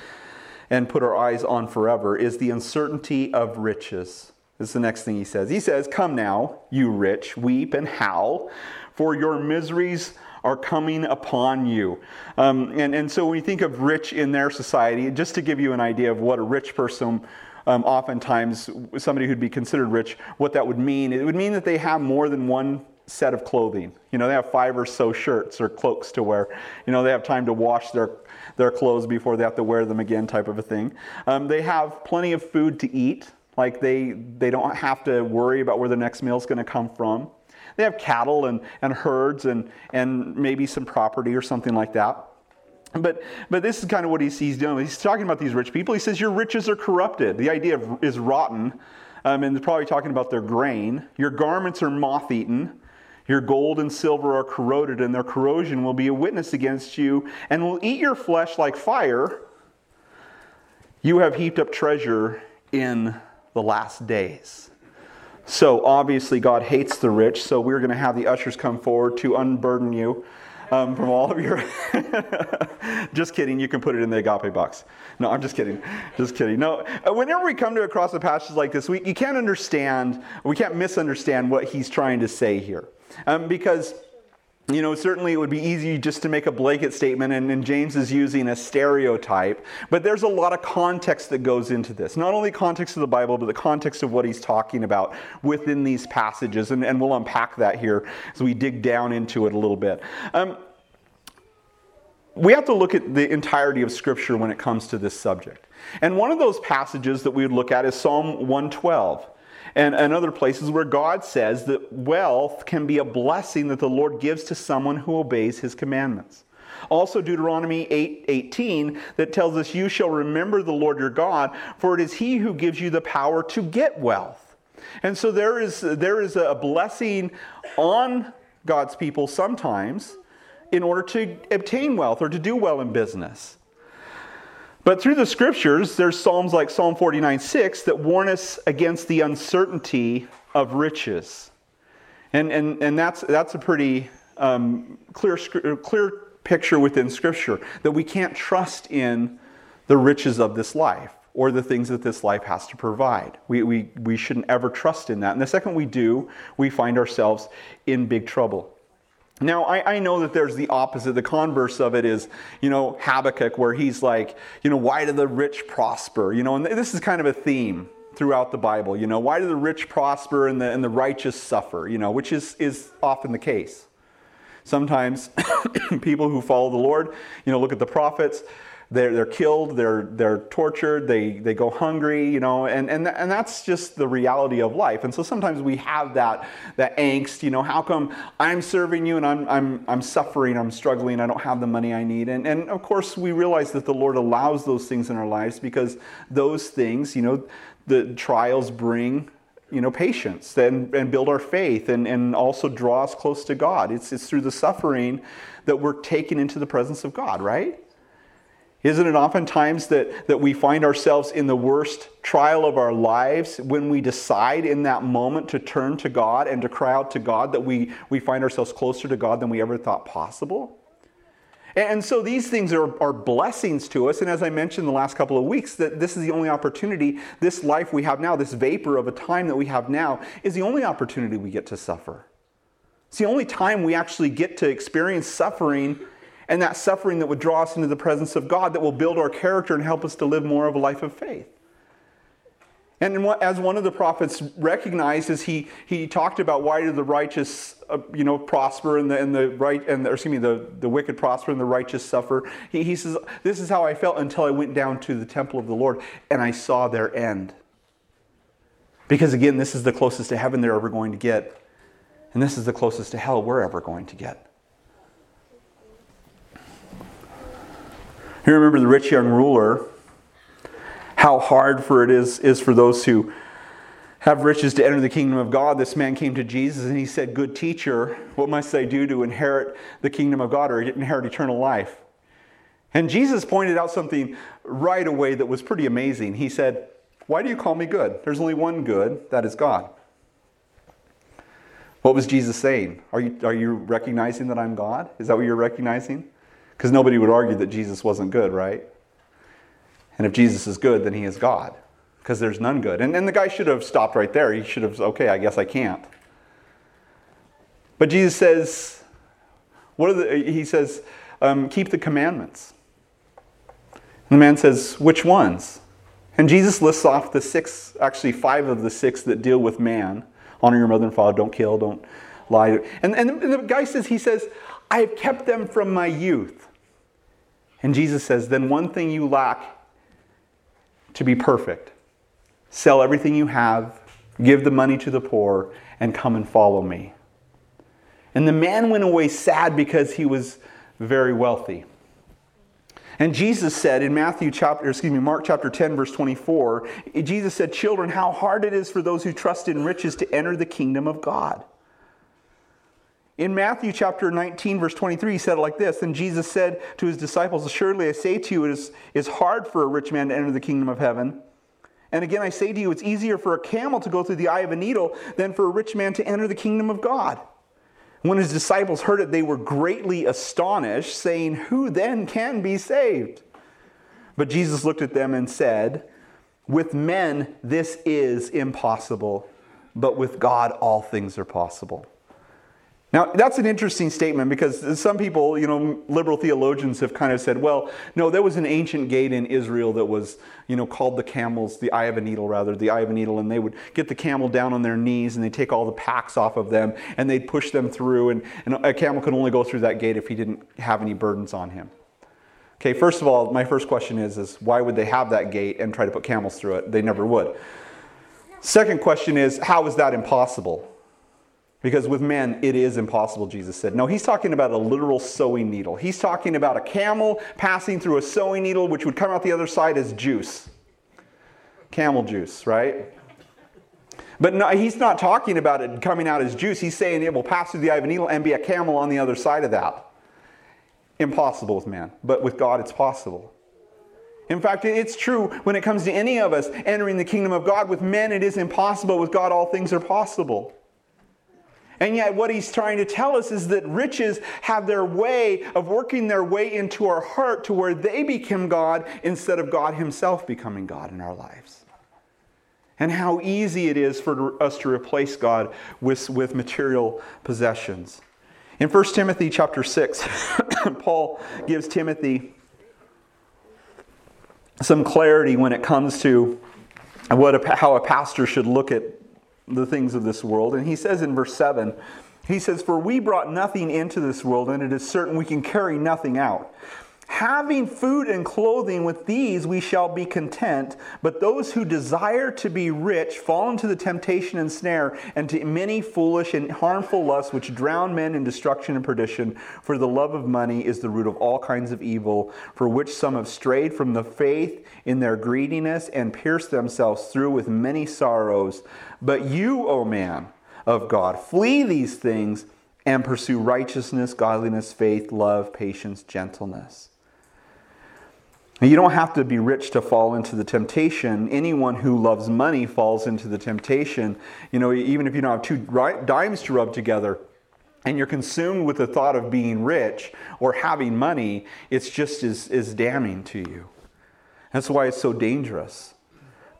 and put our eyes on forever is the uncertainty of riches. This is the next thing he says. He says, Come now, you rich, weep and howl, for your miseries are coming upon you. Um, and, and so when you think of rich in their society, just to give you an idea of what a rich person um, oftentimes somebody who'd be considered rich, what that would mean, it would mean that they have more than one set of clothing. You know, they have five or so shirts or cloaks to wear. You know, they have time to wash their their clothes before they have to wear them again, type of a thing. Um, they have plenty of food to eat, like they, they don't have to worry about where the next meal is going to come from. They have cattle and, and herds and, and maybe some property or something like that. But, but this is kind of what he's, he's doing. He's talking about these rich people. He says, Your riches are corrupted. The idea of, is rotten. Um, and they're probably talking about their grain. Your garments are moth eaten. Your gold and silver are corroded, and their corrosion will be a witness against you and will eat your flesh like fire. You have heaped up treasure in the last days. So, obviously, God hates the rich, so we're going to have the ushers come forward to unburden you um, from all of your. <laughs> just kidding. You can put it in the agape box. No, I'm just kidding. Just kidding. No, uh, whenever we come to across a passage like this, we, you can't understand, we can't misunderstand what he's trying to say here. Um, because you know, certainly it would be easy just to make a blanket statement, and, and, James is using a stereotype, but there's a lot of context that goes into this. Not only context of the Bible, but the context of what he's talking about within these passages, and, and we'll unpack that here as we dig down into it a little bit. Um, we have to look at the entirety of Scripture when it comes to this subject. And one of those passages that we would look at is Psalm 112 and, and other places where God says that wealth can be a blessing that the Lord gives to someone who obeys his commandments. Also, Deuteronomy 8 18 that tells us, You shall remember the Lord your God, for it is he who gives you the power to get wealth. And so there is, there is a blessing on God's people sometimes in order to obtain wealth or to do well in business. But through the scriptures, there's Psalms like Psalm 49 6 that warn us against the uncertainty of riches. And, and, and that's, that's a pretty um, clear, clear picture within Scripture that we can't trust in the riches of this life or the things that this life has to provide. We, we, we shouldn't ever trust in that. And the second we do, we find ourselves in big trouble. Now, I, I, know that there's the opposite. The converse of it is, you know, Habakkuk, where he's like, you know, why do the rich prosper? You know, and this is kind of a theme throughout the Bible. You know, why do the rich prosper and the, and the righteous suffer? You know, which is, is often the case. Sometimes <coughs> people who follow the Lord, you know, look at the prophets, they're, they're killed, they're, they're tortured, they, they go hungry, you know, and, and, and that's just the reality of life. And so sometimes we have that, that angst, you know, how come I'm serving you and I'm, I'm, I'm suffering, I'm struggling, I don't have the money I need. And, and of course, we realize that the Lord allows those things in our lives because those things, you know, the trials bring you know, patience and, and build our faith and, and also draw us close to God. It's, it's through the suffering that we're taken into the presence of God, right? Isn't it oftentimes that, that we find ourselves in the worst trial of our lives when we decide in that moment to turn to God and to cry out to God that we, we find ourselves closer to God than we ever thought possible? And so these things are, are blessings to us. And as I mentioned the last couple of weeks, that this is the only opportunity, this life we have now, this vapor of a time that we have now, is the only opportunity we get to suffer. It's the only time we actually get to experience suffering and that suffering that would draw us into the presence of God that will build our character and help us to live more of a life of faith. And as one of the prophets recognized, as he, he talked about why do the righteous, uh, you know, prosper and the, and the right, and the, excuse me, the, the wicked prosper and the righteous suffer. He, he says, this is how I felt until I went down to the temple of the Lord and I saw their end. Because again, this is the closest to heaven they're ever going to get. And this is the closest to hell we're ever going to get. You remember the rich young ruler, how hard for it is, is for those who have riches to enter the kingdom of God. This man came to Jesus and he said, Good teacher, what must I do to inherit the kingdom of God or inherit eternal life? And Jesus pointed out something right away that was pretty amazing. He said, Why do you call me good? There's only one good, that is God. What was Jesus saying? Are you, are you recognizing that I'm God? Is that what you're recognizing? Because nobody would argue that Jesus wasn't good, right? And if Jesus is good, then he is God, because there's none good. And, and the guy should have stopped right there. He should have, okay, I guess I can't. But Jesus says, what are the, he says, um, keep the commandments. And the man says, which ones? And Jesus lists off the six, actually five of the six that deal with man. Honor your mother and father, don't kill, don't lie. And, and the guy says, he says, I have kept them from my youth. And Jesus says, Then one thing you lack to be perfect sell everything you have, give the money to the poor, and come and follow me. And the man went away sad because he was very wealthy. And Jesus said in Matthew chapter, excuse me, Mark chapter 10, verse 24, Jesus said, Children, how hard it is for those who trust in riches to enter the kingdom of God. In Matthew chapter 19, verse 23, he said it like this. Then Jesus said to his disciples, Assuredly I say to you, it is, is hard for a rich man to enter the kingdom of heaven. And again, I say to you, it's easier for a camel to go through the eye of a needle than for a rich man to enter the kingdom of God. When his disciples heard it, they were greatly astonished, saying, Who then can be saved? But Jesus looked at them and said, With men this is impossible, but with God all things are possible. Now, that's an interesting statement because some people, you know, liberal theologians have kind of said, well, no, there was an ancient gate in Israel that was, you know, called the camels, the eye of a needle, rather, the eye of a needle, and they would get the camel down on their knees and they'd take all the packs off of them and they'd push them through, and, and a camel could only go through that gate if he didn't have any burdens on him. Okay, first of all, my first question is, is why would they have that gate and try to put camels through it? They never would. Second question is, how is that impossible? Because with men, it is impossible, Jesus said. No, he's talking about a literal sewing needle. He's talking about a camel passing through a sewing needle, which would come out the other side as juice. Camel juice, right? But no, he's not talking about it coming out as juice. He's saying it will pass through the eye of a needle and be a camel on the other side of that. Impossible with man. But with God, it's possible. In fact, it's true when it comes to any of us entering the kingdom of God. With men, it is impossible. With God, all things are possible. And yet, what he's trying to tell us is that riches have their way of working their way into our heart to where they become God instead of God himself becoming God in our lives. And how easy it is for us to replace God with, with material possessions. In 1 Timothy chapter 6, <coughs> Paul gives Timothy some clarity when it comes to what a, how a pastor should look at the things of this world. And he says in verse 7, he says, For we brought nothing into this world, and it is certain we can carry nothing out. Having food and clothing with these we shall be content, but those who desire to be rich fall into the temptation and snare, and to many foolish and harmful lusts which drown men in destruction and perdition. For the love of money is the root of all kinds of evil, for which some have strayed from the faith in their greediness and pierced themselves through with many sorrows. But you, O man of God, flee these things and pursue righteousness, godliness, faith, love, patience, gentleness. You don't have to be rich to fall into the temptation. Anyone who loves money falls into the temptation. You know, even if you don't have two dimes to rub together and you're consumed with the thought of being rich or having money, it's just as, as damning to you. That's why it's so dangerous.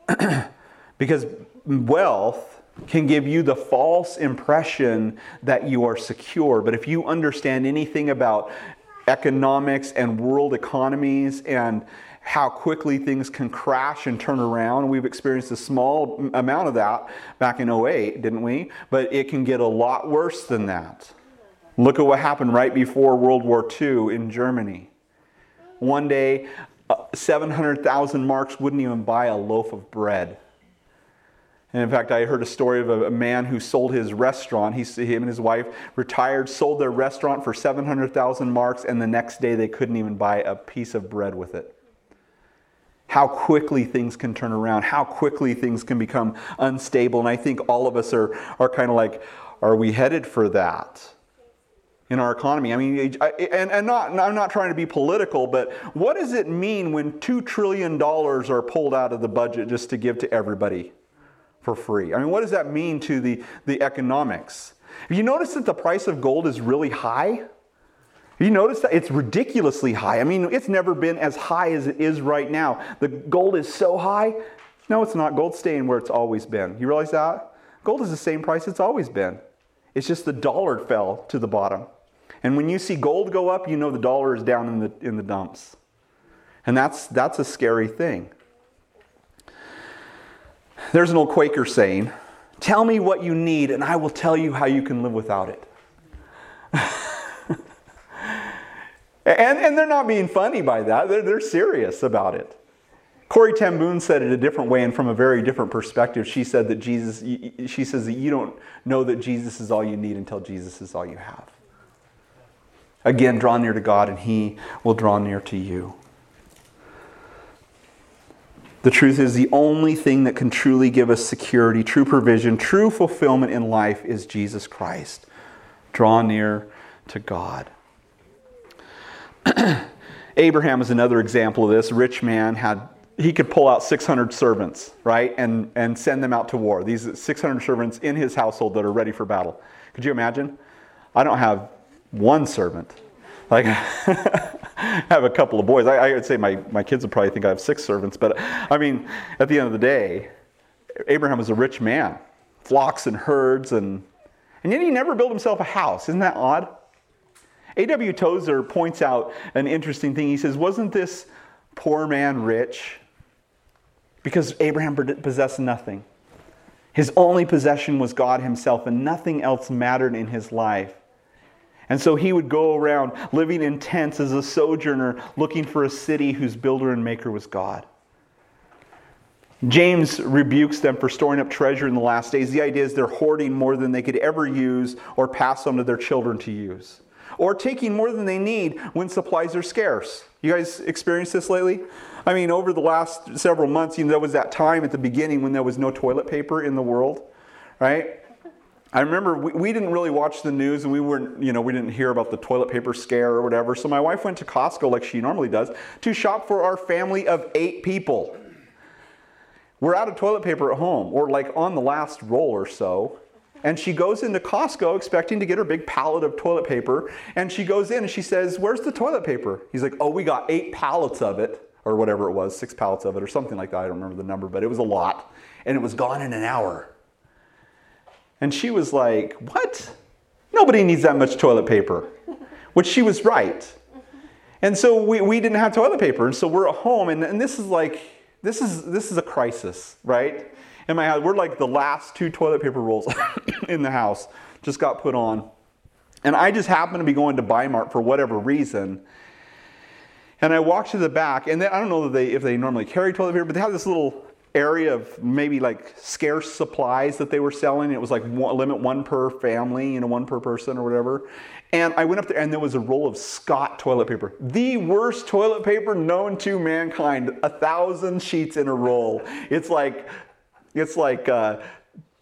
<clears throat> because wealth can give you the false impression that you are secure. But if you understand anything about economics and world economies and how quickly things can crash and turn around. We've experienced a small amount of that back in 08, didn't we? But it can get a lot worse than that. Look at what happened right before World War II in Germany. One day, uh, 700,000 marks wouldn't even buy a loaf of bread. And in fact, I heard a story of a, man who sold his restaurant. He, him and his wife retired, sold their restaurant for 700,000 marks, and the next day they couldn't even buy a piece of bread with it. How quickly things can turn around, how quickly things can become unstable. And I think all of us are, are kind of like, are we headed for that? in our economy. I mean, and, and not, I'm not trying to be political, but what does it mean when $2 trillion are pulled out of the budget just to give to everybody? For free. I mean, what does that mean to the, the economics? Have you noticed that the price of gold is really high? You noticed that? It's ridiculously high. I mean, it's never been as high as it is right now. The gold is so high. No, it's not. Gold's staying where it's always been. You realize that? Gold is the same price it's always been. It's just the dollar fell to the bottom. And when you see gold go up, you know the dollar is down in the, in the dumps. And that's, that's a scary thing. There's an old Quaker saying Tell me what you need, and I will tell you how you can live without it. <laughs> And, and they're not being funny by that, they're, they're serious about it. Corrie ten Boom said it a different way and from a very different perspective. She said that Jesus, she says that you don't know that Jesus is all you need until Jesus is all you have. Again, draw near to God and He will draw near to you. The truth is, the only thing that can truly give us security, true provision, true fulfillment in life is Jesus Christ. Draw near to God. <clears throat> Abraham is another example of this. Rich man had he could pull out 600 servants, right, and, and send them out to war. These 600 servants in his household that are ready for battle. Could you imagine? I don't have one servant. Like, I <laughs> have a couple of boys. I, I, would say my, my kids would probably think I have six servants, but I mean, at the end of the day, Abraham was a rich man, flocks and herds, and, and yet he never built himself a house. Isn't that odd? A.W. Tozer points out an interesting thing. He says, Wasn't this poor man rich? Because Abraham possessed nothing. His only possession was God Himself, and nothing else mattered in his life. And so he would go around living in tents as a sojourner, looking for a city whose builder and maker was God. James rebukes them for storing up treasure in the last days. The idea is they're hoarding more than they could ever use or pass on to their children to use, or taking more than they need when supplies are scarce. You guys experienced this lately? I mean, over the last several months, you know, there was that time at the beginning when there was no toilet paper in the world, right? I remember we, we didn't really watch the news and we weren't, you know, we didn't hear about the toilet paper scare or whatever. So my wife went to Costco like she normally does to shop for our family of eight people. We're out of toilet paper at home or like on the last roll or so. And she goes into Costco expecting to get her big pallet of toilet paper. And she goes in and she says, Where's the toilet paper? He's like, Oh, we got eight pallets of it, or whatever it was, six pallets of it, or something like that. I don't remember the number, but it was a lot. And it was gone in an hour. And she was like, What? Nobody needs that much toilet paper. Which she was right. And so we, we didn't have toilet paper. And so we're at home, and, and this is like, this is, this is a crisis, right? In my house, we're like the last two toilet paper rolls <coughs> in the house just got put on. And I just happened to be going to Bi-Mart for whatever reason. And I walked to the back, and they, I don't know if they, if they normally carry toilet paper, but they have this little area of maybe like scarce supplies that they were selling. It was like one, limit one per family, you know, one per person or whatever. And I went up there and there was a roll of Scott toilet paper, the worst toilet paper known to mankind. A thousand sheets in a roll. It's like, it's like uh,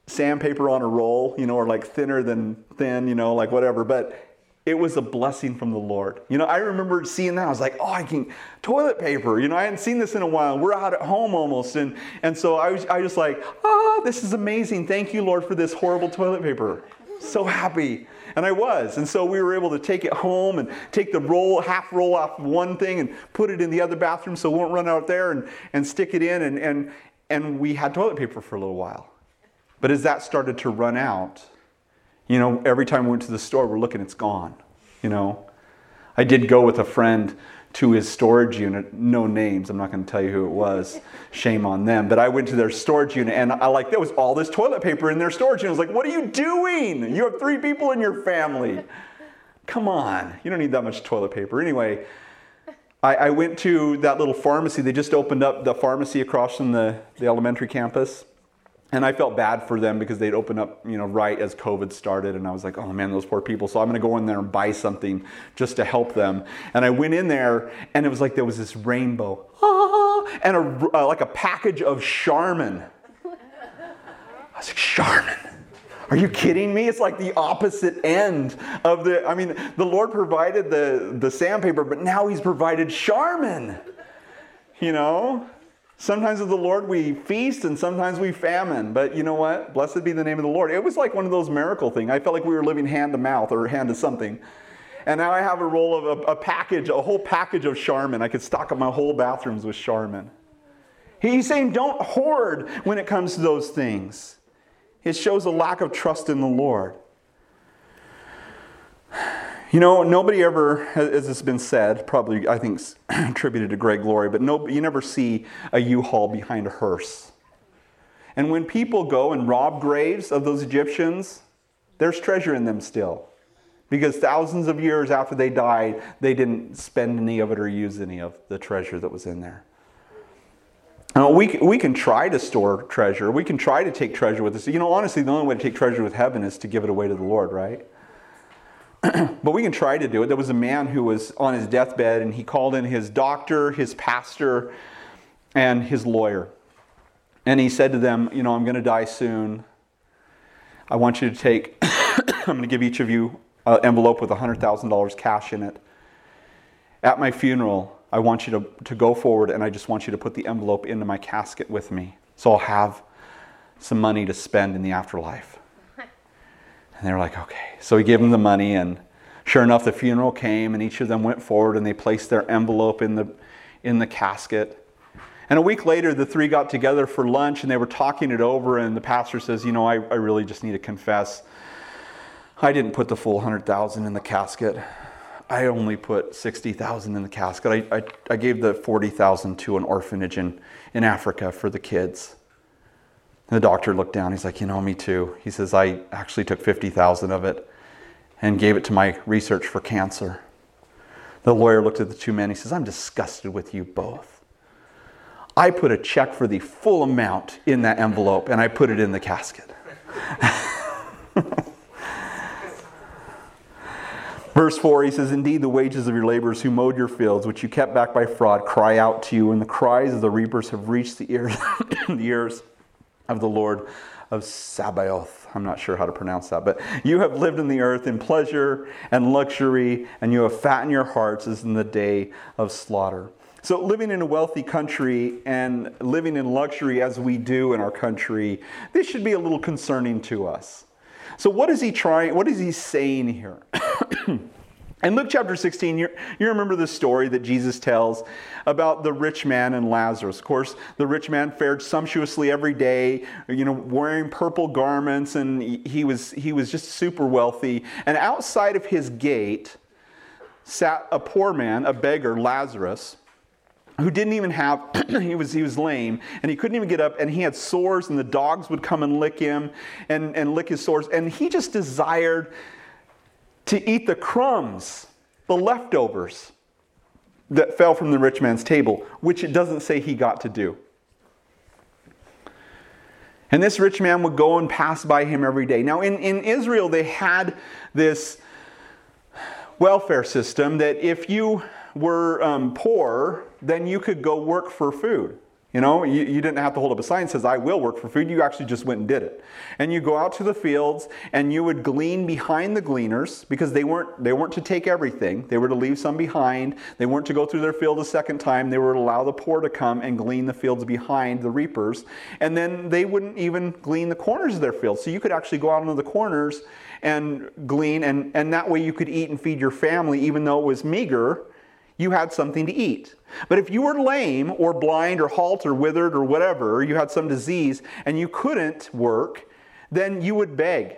sandpaper on a roll, you know, or like thinner than thin, you know, like whatever. But it was a blessing from the Lord. You know, I remember seeing that. I was like, oh, I can toilet paper. You know, I hadn't seen this in a while. We're out at home almost. And, and so I was, I was like, oh, this is amazing. Thank you, Lord, for this horrible toilet paper. So happy. And I was. And so we were able to take it home and take the roll, half roll off one thing and put it in the other bathroom so it won't run out there and, and stick it in. And, and, and we had toilet paper for a little while. But as that started to run out, you know, every time we went to the store, we're looking, it's gone. You know, I did go with a friend to his storage unit. No names. I'm not going to tell you who it was. <laughs> Shame on them. But I went to their storage unit, and I like there was all this toilet paper in their storage unit. I was like, "What are you doing? You have three people in your family. <laughs> Come on, you don't need that much toilet paper." Anyway, I, I went to that little pharmacy. They just opened up the pharmacy across from the, the elementary campus and I felt bad for them because they'd opened up, you know, right as COVID started, and I was like, oh man, those poor people. So I'm to go in there and buy something just to help them. And I went in there, and it was like there was this rainbow, ah, and a, uh, like a package of Charmin. I was like, Charmin. Are you kidding me? It's like the opposite end of the. I mean, the Lord provided the the sandpaper, but now He's provided Charmin. You know. Sometimes with the Lord we feast and sometimes we famine. But you know what? Blessed be the name of the Lord. It was like one of those miracle things. I felt like we were living hand to mouth or hand to something. And now I have a roll of a, a package, a whole package of Charmin. I could stock up my whole bathrooms with Charmin. He's saying don't hoard when it comes to those things. It shows a lack of trust in the Lord. You know, nobody ever, as has been said, probably I think <clears throat> attributed to Greg Laurie, but no, you never see a U-Haul behind a hearse. And when people go and rob graves of those Egyptians, there's treasure in them still. because thousands of years after they died, they didn't spend any of it or use any of the treasure that was in there. Now, we, we can try to store treasure. We can try to take treasure with us. You know, honestly, the only way to take treasure with heaven is to give it away to the Lord, right? <clears throat> but we can try to do it. There was a man who was on his deathbed, and he called in his doctor, his pastor, and his lawyer. And he said to them, You know, I'm going to die soon. I want you to take, <clears throat> I'm going to give each of you an envelope with $100,000 cash in it. At my funeral, I want you to, to go forward and I just want you to put the envelope into my casket with me. So I'll have some money to spend in the afterlife. And they were like, okay. So he gave them the money, and sure enough, the funeral came, and each of them went forward and they placed their envelope in the, in the casket. And a week later, the three got together for lunch and they were talking it over. And the pastor says, You know, I, I really just need to confess. I didn't put the full 100,000 in the casket. I only put 60,000 in the casket. I, I, I gave the 40,000 to an orphanage in, in Africa for the kids. And the doctor looked down. He's like, you know, me too. He says, I actually took 50,000 of it and gave it to my research for cancer. The lawyer looked at the two men. He says, I'm disgusted with you both. I put a check for the full amount in that envelope and I put it in the casket. <laughs> Verse 4, he says, Indeed, the wages of your laborers who mowed your fields, which you kept back by fraud, cry out to you, and the cries of the reapers have reached the ears, <coughs> the ears of the Lord of Sabaoth. I'm not sure how to pronounce that, but you have lived in the earth in pleasure and luxury, and you have fattened your hearts as in the day of slaughter. So, living in a wealthy country and living in luxury as we do in our country, this should be a little concerning to us. So, what is he trying? What is he saying here? <coughs> In Luke chapter 16, you, remember the story that Jesus tells about the rich man and Lazarus. Of course, the rich man fared sumptuously every day, you know, wearing purple garments, and he was, he was just super wealthy. And outside of his gate sat a poor man, a beggar, Lazarus, who didn't even have <clears throat> he was he was lame and he couldn't even get up and he had sores and the dogs would come and lick him and, and lick his sores and he just desired to eat the crumbs the leftovers that fell from the rich man's table which it doesn't say he got to do and this rich man would go and pass by him every day now in, in israel they had this welfare system that if you were um, poor, then you could go work for food. You know, you, you, didn't have to hold up a sign that says, I will work for food. You actually just went and did it. And you go out to the fields and you would glean behind the gleaners because they weren't, they weren't to take everything. They were to leave some behind. They weren't to go through their field a second time. They were to allow the poor to come and glean the fields behind the reapers. And then they wouldn't even glean the corners of their fields. So you could actually go out into the corners and glean, and, and that way you could eat and feed your family, even though it was meager you had something to eat. But if you were lame or blind or halt or withered or whatever, you had some disease and you couldn't work, then you would beg.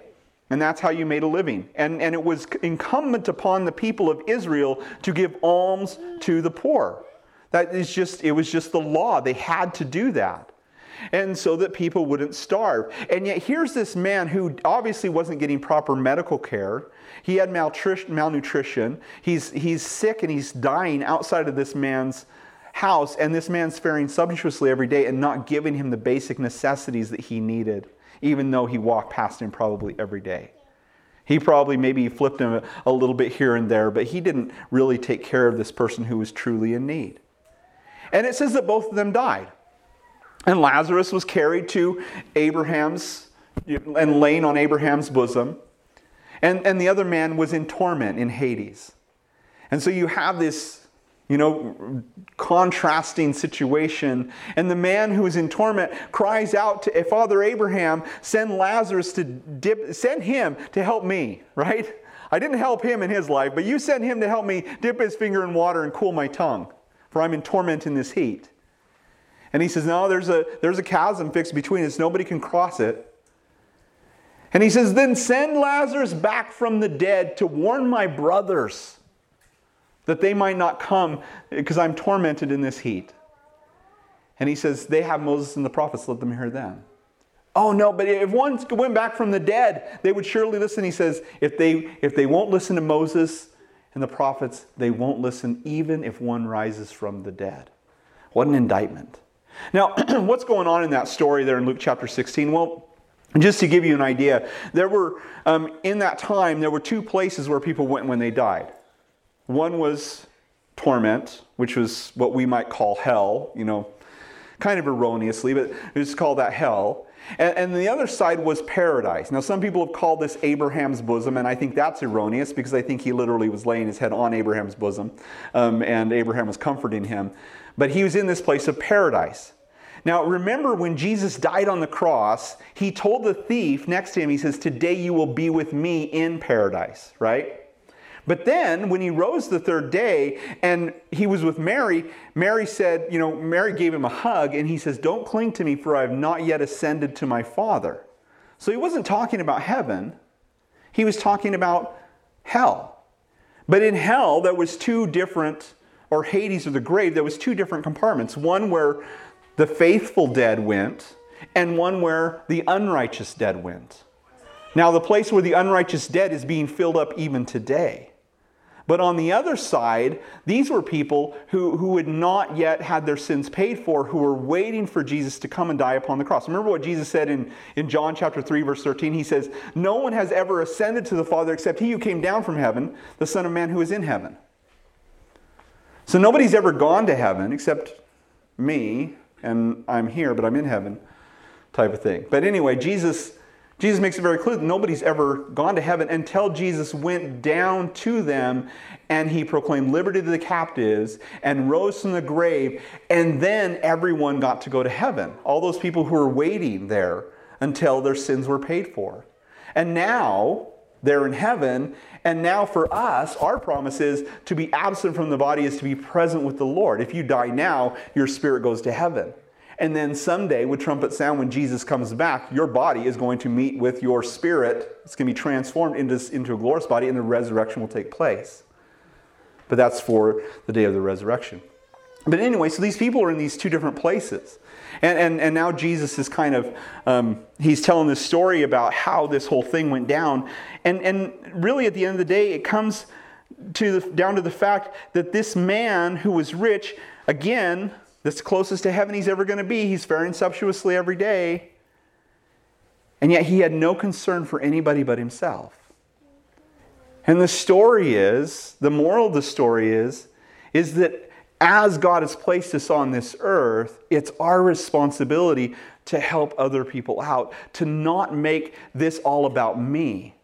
And that's how you made a living. And, and it was incumbent upon the people of Israel to give alms to the poor. That is just, it was just the law. They had to do that. And so that people wouldn't starve. And yet here's this man who obviously wasn't getting proper medical care. He had malnutrition. He's, he's sick and he's dying outside of this man's house, and this man's faring sumptuously every day and not giving him the basic necessities that he needed, even though he walked past him probably every day. He probably maybe flipped him a, little bit here and there, but he didn't really take care of this person who was truly in need. And it says that both of them died. And Lazarus was carried to Abraham's and laying on Abraham's bosom. And, and the other man was in torment in Hades. And so you have this, you know, contrasting situation. And the man who is in torment cries out to Father Abraham, send Lazarus to dip, send him to help me, right? I didn't help him in his life, but you send him to help me dip his finger in water and cool my tongue, for I'm in torment in this heat. And he says, No, there's a, there's a chasm fixed between us. Nobody can cross it. And he says, Then send Lazarus back from the dead to warn my brothers that they might not come because I'm tormented in this heat. And he says, They have Moses and the prophets, let them hear them. Oh no, but if one went back from the dead, they would surely listen. He says, if they if they won't listen to Moses and the prophets, they won't listen even if one rises from the dead. What an indictment. Now, <clears throat> what's going on in that story there in Luke chapter 16? Well, just to give you an idea, there were um, in that time there were two places where people went when they died. One was torment, which was what we might call hell, you know, kind of erroneously, but it's called that hell. And, and, the other side was paradise. Now, some people have called this Abraham's bosom, and I think that's erroneous because I think he literally was laying his head on Abraham's bosom, um, and Abraham was comforting him. But he was in this place of paradise. Now, remember when Jesus died on the cross, he told the thief next to him, he says, Today you will be with me in paradise, right? But then, when he rose the third day and he was with Mary, Mary said, You know, Mary gave him a hug and he says, Don't cling to me, for I have not yet ascended to my Father. So he wasn't talking about heaven, he was talking about hell. But in hell, there was two different, or Hades or the grave, there was two different compartments. One where the faithful dead went, and one where the unrighteous dead went. Now, the place where the unrighteous dead is being filled up even today. But on the other side, these were people who, who had not yet had their sins paid for, who were waiting for Jesus to come and die upon the cross. Remember what Jesus said in, in John chapter 3, verse 13? He says, No one has ever ascended to the Father except he who came down from heaven, the Son of Man who is in heaven. So nobody's ever gone to heaven except me, and I'm here, but I'm in heaven, type of thing. But anyway, Jesus Jesus makes it very clear that nobody's ever gone to heaven until Jesus went down to them and he proclaimed liberty to the captives and rose from the grave. And then everyone got to go to heaven. All those people who were waiting there until their sins were paid for. And now they're in heaven. And now for us, our promise is to be absent from the body is to be present with the Lord. If you die now, your spirit goes to heaven. And then someday, with trumpet sound, when Jesus comes back, your body is going to meet with your spirit. It's going to be transformed into, into a glorious body, and the resurrection will take place. But that's for the day of the resurrection. But anyway, so these people are in these two different places. And, and, and now Jesus is kind of, um, he's telling this story about how this whole thing went down. And, and really, at the end of the day, it comes to the, down to the fact that this man who was rich, again, that's closest to heaven he's ever going to be. He's faring sumptuously every day. And yet he had no concern for anybody but himself. And the story is, the moral of the story is, is that as God has placed us on this earth, it's our responsibility to help other people out, to not make this all about me.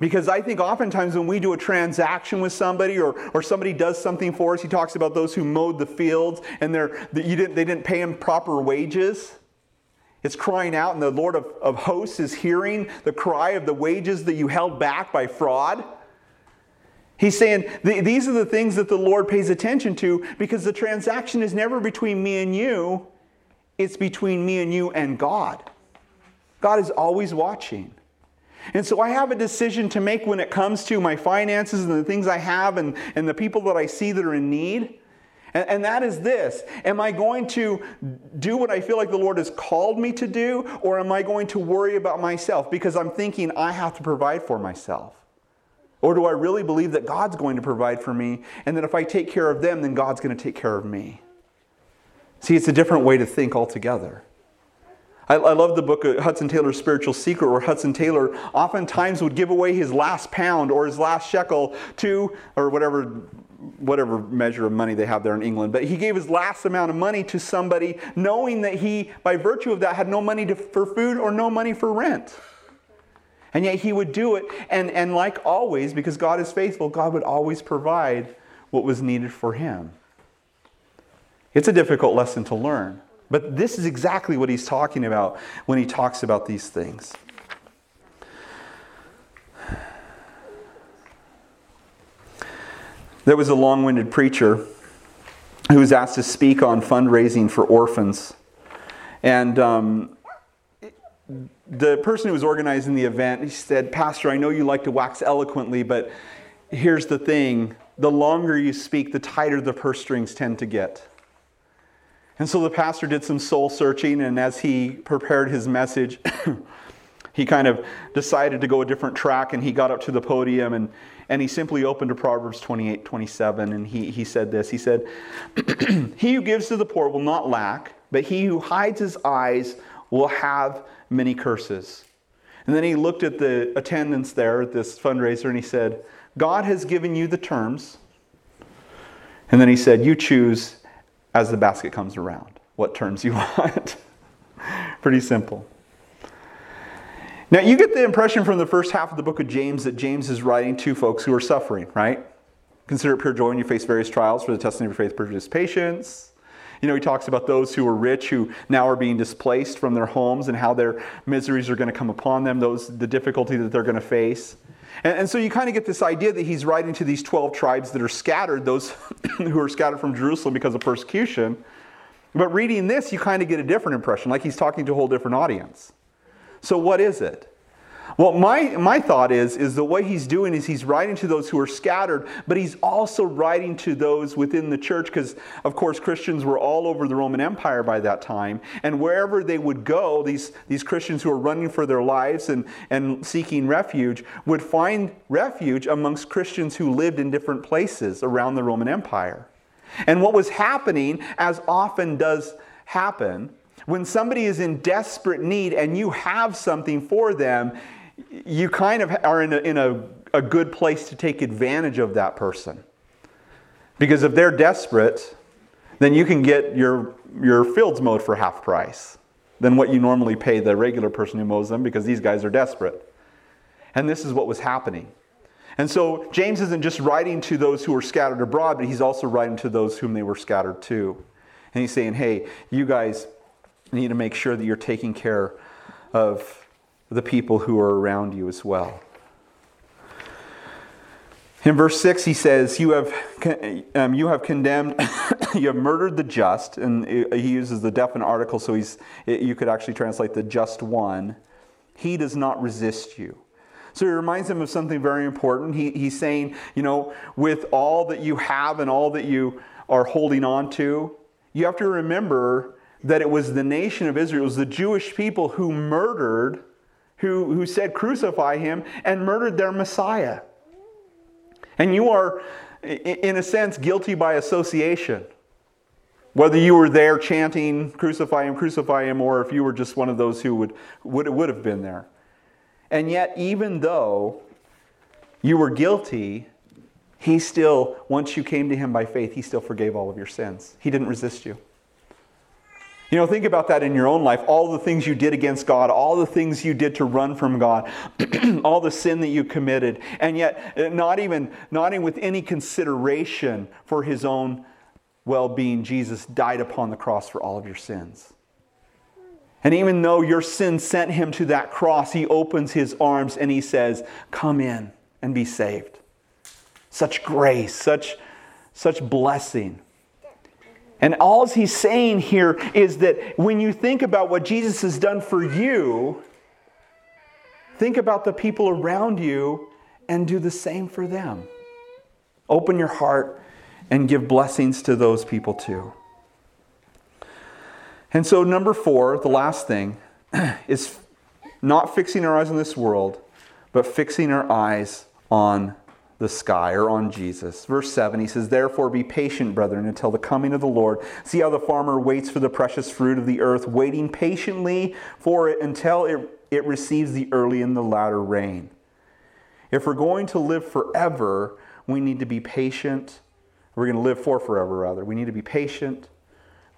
Because I think oftentimes when we do a transaction with somebody or, or somebody does something for us, he talks about those who mowed the fields and they're, you didn't, they didn't pay him proper wages. It's crying out, and the Lord of, of hosts is hearing the cry of the wages that you held back by fraud. He's saying these are the things that the Lord pays attention to because the transaction is never between me and you, it's between me and you and God. God is always watching. And so I have a decision to make when it comes to my finances and the things I have and, and the people that I see that are in need. And, and that is this Am I going to do what I feel like the Lord has called me to do, or am I going to worry about myself because I'm thinking I have to provide for myself? Or do I really believe that God's going to provide for me and that if I take care of them, then God's going to take care of me? See, it's a different way to think altogether. I, I love the book of Hudson Taylor's Spiritual Secret, where Hudson Taylor oftentimes would give away his last pound or his last shekel to, or whatever whatever measure of money they have there in England. But he gave his last amount of money to somebody, knowing that he, by virtue of that, had no money to, for food or no money for rent. And yet he would do it. And, and like always, because God is faithful, God would always provide what was needed for him. It's a difficult lesson to learn. But this is exactly what he's talking about when he talks about these things. There was a long winded preacher who was asked to speak on fundraising for orphans. And um, the person who was organizing the event, he said, Pastor, I know you like to wax eloquently, but here's the thing the longer you speak, the tighter the purse strings tend to get. And so the pastor did some soul searching, and as he prepared his message, <coughs> he kind of decided to go a different track, and he got up to the podium and, and he simply opened to Proverbs 28 27, and he, he said this He said, <clears throat> He who gives to the poor will not lack, but he who hides his eyes will have many curses. And then he looked at the attendance there at this fundraiser and he said, God has given you the terms. And then he said, You choose as the basket comes around what terms you <laughs> want. Pretty simple. Now, you get the impression from the first half of the book of James that James is writing to folks who are suffering, right? Consider it pure joy when you face various trials, for the testing of your faith produces patience. You know, he talks about those who are rich who now are being displaced from their homes and how their miseries are going to come upon them, those the difficulty that they're going to face. And, and so you kind of get this idea that he's writing to these 12 tribes that are scattered, those <coughs> who are scattered from Jerusalem because of persecution. But reading this, you kind of get a different impression, like he's talking to a whole different audience. So, what is it? Well, my, my thought is, is the way he's doing is he's writing to those who are scattered, but he's also writing to those within the church because, of course, Christians were all over the Roman Empire by that time. And wherever they would go, these, these Christians who are running for their lives and, and seeking refuge would find refuge amongst Christians who lived in different places around the Roman Empire. And what was happening, as often does happen, when somebody is in desperate need and you have something for them, you kind of are in, a, in a, a good place to take advantage of that person. Because if they're desperate, then you can get your, your fields mowed for half price than what you normally pay the regular person who mows them because these guys are desperate. And this is what was happening. And so James isn't just writing to those who were scattered abroad, but he's also writing to those whom they were scattered to. And he's saying, hey, you guys need to make sure that you're taking care of the people who are around you as well. In verse 6, he says, You have, um, you have condemned, <coughs> you have murdered the just. And he uses the definite article, so he's, you could actually translate the just one. He does not resist you. So he reminds him of something very important. He, he's saying, you know, with all that you have and all that you are holding on to, you have to remember that it was the nation of Israel, it was the Jewish people who murdered who, who said, Crucify him, and murdered their Messiah. And you are, in a sense, guilty by association. Whether you were there chanting, Crucify him, crucify him, or if you were just one of those who would, would, would have been there. And yet, even though you were guilty, he still, once you came to him by faith, he still forgave all of your sins. He didn't resist you. You know, think about that in your own life. All the things you did against God, all the things you did to run from God, <clears throat> all the sin that you committed, and yet uh, not even, not even with any consideration for his own well being, Jesus died upon the cross for all of your sins. And even though your sin sent him to that cross, he opens his arms and he says, Come in and be saved. Such grace, such, such blessing. And all he's saying here is that when you think about what Jesus has done for you, think about the people around you and do the same for them. Open your heart and give blessings to those people too. And so, number four, the last thing, <clears throat> is not fixing our eyes on this world, but fixing our eyes on the sky or on Jesus. Verse 7, he says, Therefore be patient, brethren, until the coming of the Lord. See how the farmer waits for the precious fruit of the earth, waiting patiently for it until it, it receives the early and the latter rain. If we're going to live forever, we need to be patient. We're going to live for forever, rather. We need to be patient.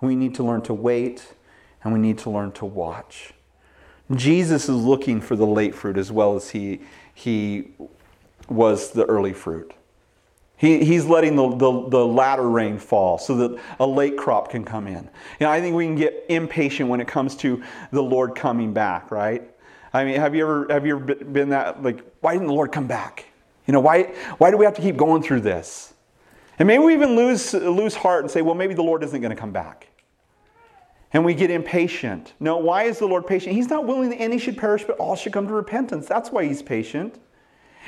We need to learn to wait, and we need to learn to watch. Jesus is looking for the late fruit as well as he, he was the early fruit. He, he's letting the, the, the, latter rain fall so that a late crop can come in. You know, I think we can get impatient when it comes to the Lord coming back, right? I mean, have you ever have you ever been that like, why didn't the Lord come back? You know, why why do we have to keep going through this? And maybe we even lose lose heart and say, well, maybe the Lord isn't going to come back. And we get impatient. No, why is the Lord patient? He's not willing that any should perish, but all should come to repentance. That's why he's patient.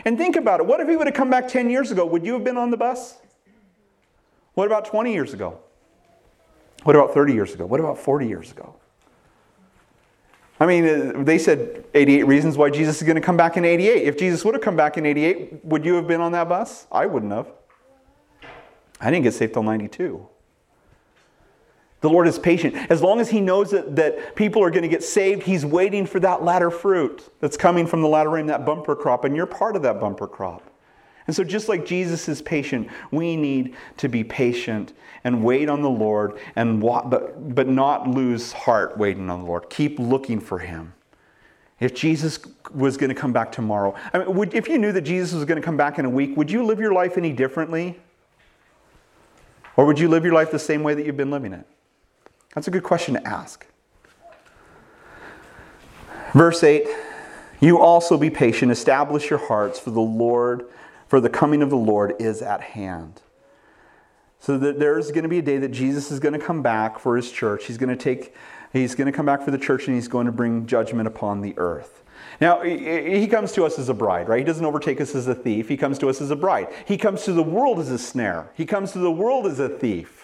And think about it. What if he would have come back 10 years ago? Would you have been on the bus? What about 20 years ago? What about 30 years ago? What about 40 years ago? I mean, uh, they said 88 reasons why Jesus is going to come back in 88. If Jesus would have come back in 88, would you have been on that bus? I wouldn't have. I didn't get saved till 92. The Lord is patient. As long as He knows that, that people are going to get saved, He's waiting for that latter fruit that's coming from the latter rain, that bumper crop, and you're part of that bumper crop. And so, just like Jesus is patient, we need to be patient and wait on the Lord, and but, but not lose heart waiting on the Lord. Keep looking for Him. If Jesus was going to come back tomorrow, I mean, would, if you knew that Jesus was going to come back in a week, would you live your life any differently? Or would you live your life the same way that you've been living it? That's a good question to ask. Verse 8 You also be patient, establish your hearts, for the Lord, for the coming of the Lord is at hand. So that there's going to be a day that Jesus is going to come back for his church. He's going to take he's going to come back for the church and he's going to bring judgment upon the earth. Now, he comes to us as a bride, right? He doesn't overtake us as a thief. He comes to us as a bride. He comes to the world as a snare. He comes to the world as a thief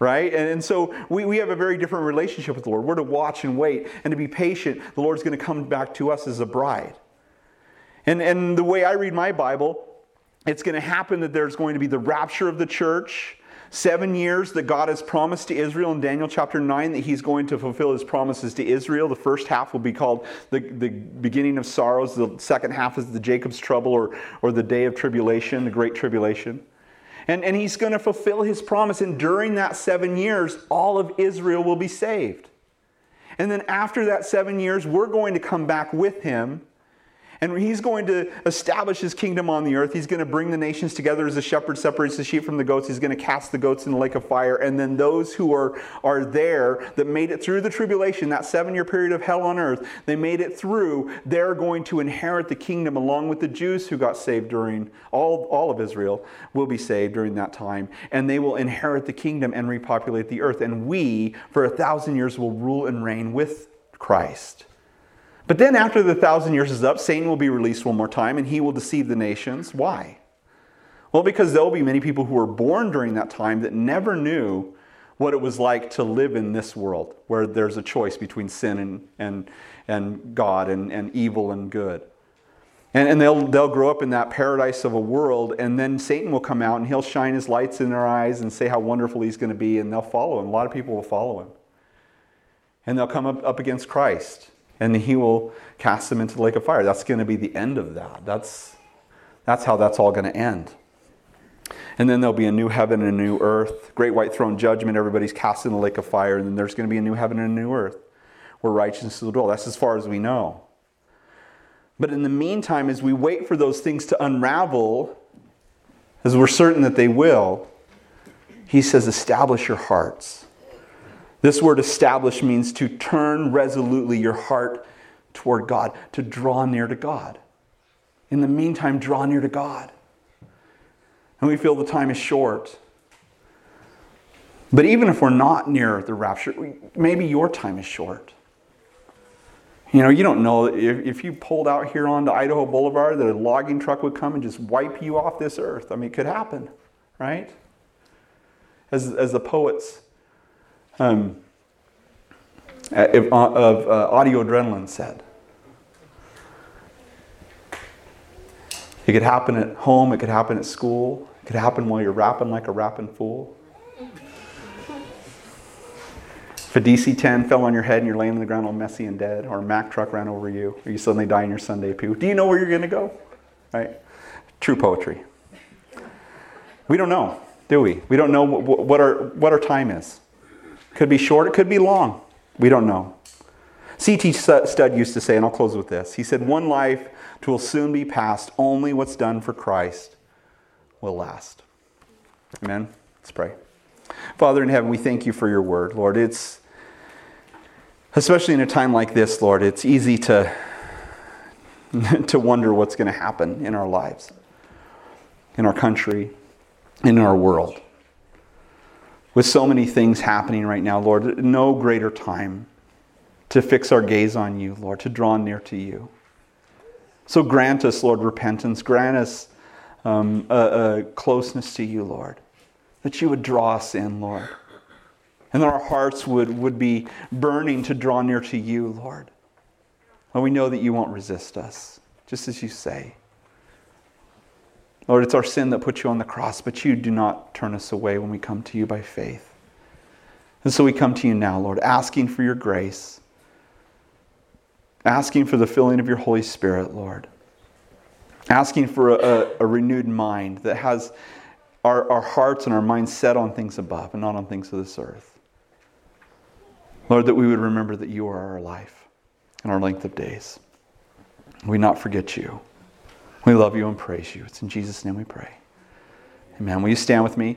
right? And, and so we, we have a very different relationship with the Lord. We're to watch and wait and to be patient. The Lord's going to come back to us as a bride. And, and the way I read my Bible, it's going to happen that there's going to be the rapture of the church. Seven years that God has promised to Israel in Daniel chapter 9 that He's going to fulfill His promises to Israel. The first half will be called the, the beginning of sorrows. The second half is the Jacob's trouble or, or the day of tribulation, the great tribulation. And, and he's going to fulfill his promise. And during that seven years, all of Israel will be saved. And then after that seven years, we're going to come back with him and he's going to establish his kingdom on the earth. He's going to bring the nations together as a shepherd separates the sheep from the goats. He's going to cast the goats in the lake of fire. And then those who are, are there that made it through the tribulation, that seven year period of hell on earth, they made it through, they're going to inherit the kingdom along with the Jews who got saved during, all, all of Israel will be saved during that time. And they will inherit the kingdom and repopulate the earth. And we, for a thousand years, will rule and reign with Christ. But then, after the thousand years is up, Satan will be released one more time and he will deceive the nations. Why? Well, because there will be many people who were born during that time that never knew what it was like to live in this world where there's a choice between sin and, and, and God and, and evil and good. And, and they'll, they'll grow up in that paradise of a world, and then Satan will come out and he'll shine his lights in their eyes and say how wonderful he's going to be, and they'll follow him. A lot of people will follow him. And they'll come up, up against Christ and he will cast them into the lake of fire. That's going to be the end of that. That's, that's how that's all going to end. And then there'll be a new heaven and a new earth. Great white throne judgment, everybody's cast in the lake of fire, and then there's going to be a new heaven and a new earth where righteousness will dwell. That's as far as we know. But in the meantime, as we wait for those things to unravel, as we're certain that they will, he says, establish your hearts. This word establish means to turn resolutely your heart toward God, to draw near to God. In the meantime, draw near to God. And we feel the time is short. But even if we're not near the rapture, maybe your time is short. You know, you don't know if, if you pulled out here onto Idaho Boulevard that a logging truck would come and just wipe you off this earth. I mean, it could happen, right? As, as the poets um, uh, of, of uh, audio adrenaline said. It could happen at home, it could happen at school, it could happen while you're rapping like a rapping fool. If a DC 10 fell on your head and you're laying on the ground all messy and dead, or a Mack truck ran over you, or you suddenly die in your Sunday pew, do you know where you're going to go? Right? True poetry. We don't know, do we? We don't know what our, what our time is. Could be short, it could be long. We don't know. C.T. Studd used to say, and I'll close with this. He said, One life will soon be past. Only what's done for Christ will last. Amen. Let's pray. Father in heaven, we thank you for your word, Lord. It's, especially in a time like this, Lord, it's easy to, <laughs> to wonder what's going to happen in our lives, in our country, in our world with so many things happening right now, Lord, no greater time to fix our gaze on you, Lord, to draw near to you. So grant us, Lord, repentance. Grant us um, a, a closeness to you, Lord, that you would draw us in, Lord. And that our hearts would, would be burning to draw near to you, Lord. And we know that you won't resist us, just as you say. Lord, it's our sin that put you on the cross, but you do not turn us away when we come to you by faith. And so we come to you now, Lord, asking for your grace, asking for the filling of your Holy Spirit, Lord, asking for a, a, renewed mind that has our, our hearts and our minds set on things above and not on things of this earth. Lord, that we would remember that you are our life and our length of days. We not forget you. We love you and praise you. It's in Jesus' name we pray. Amen. Will you stand with me?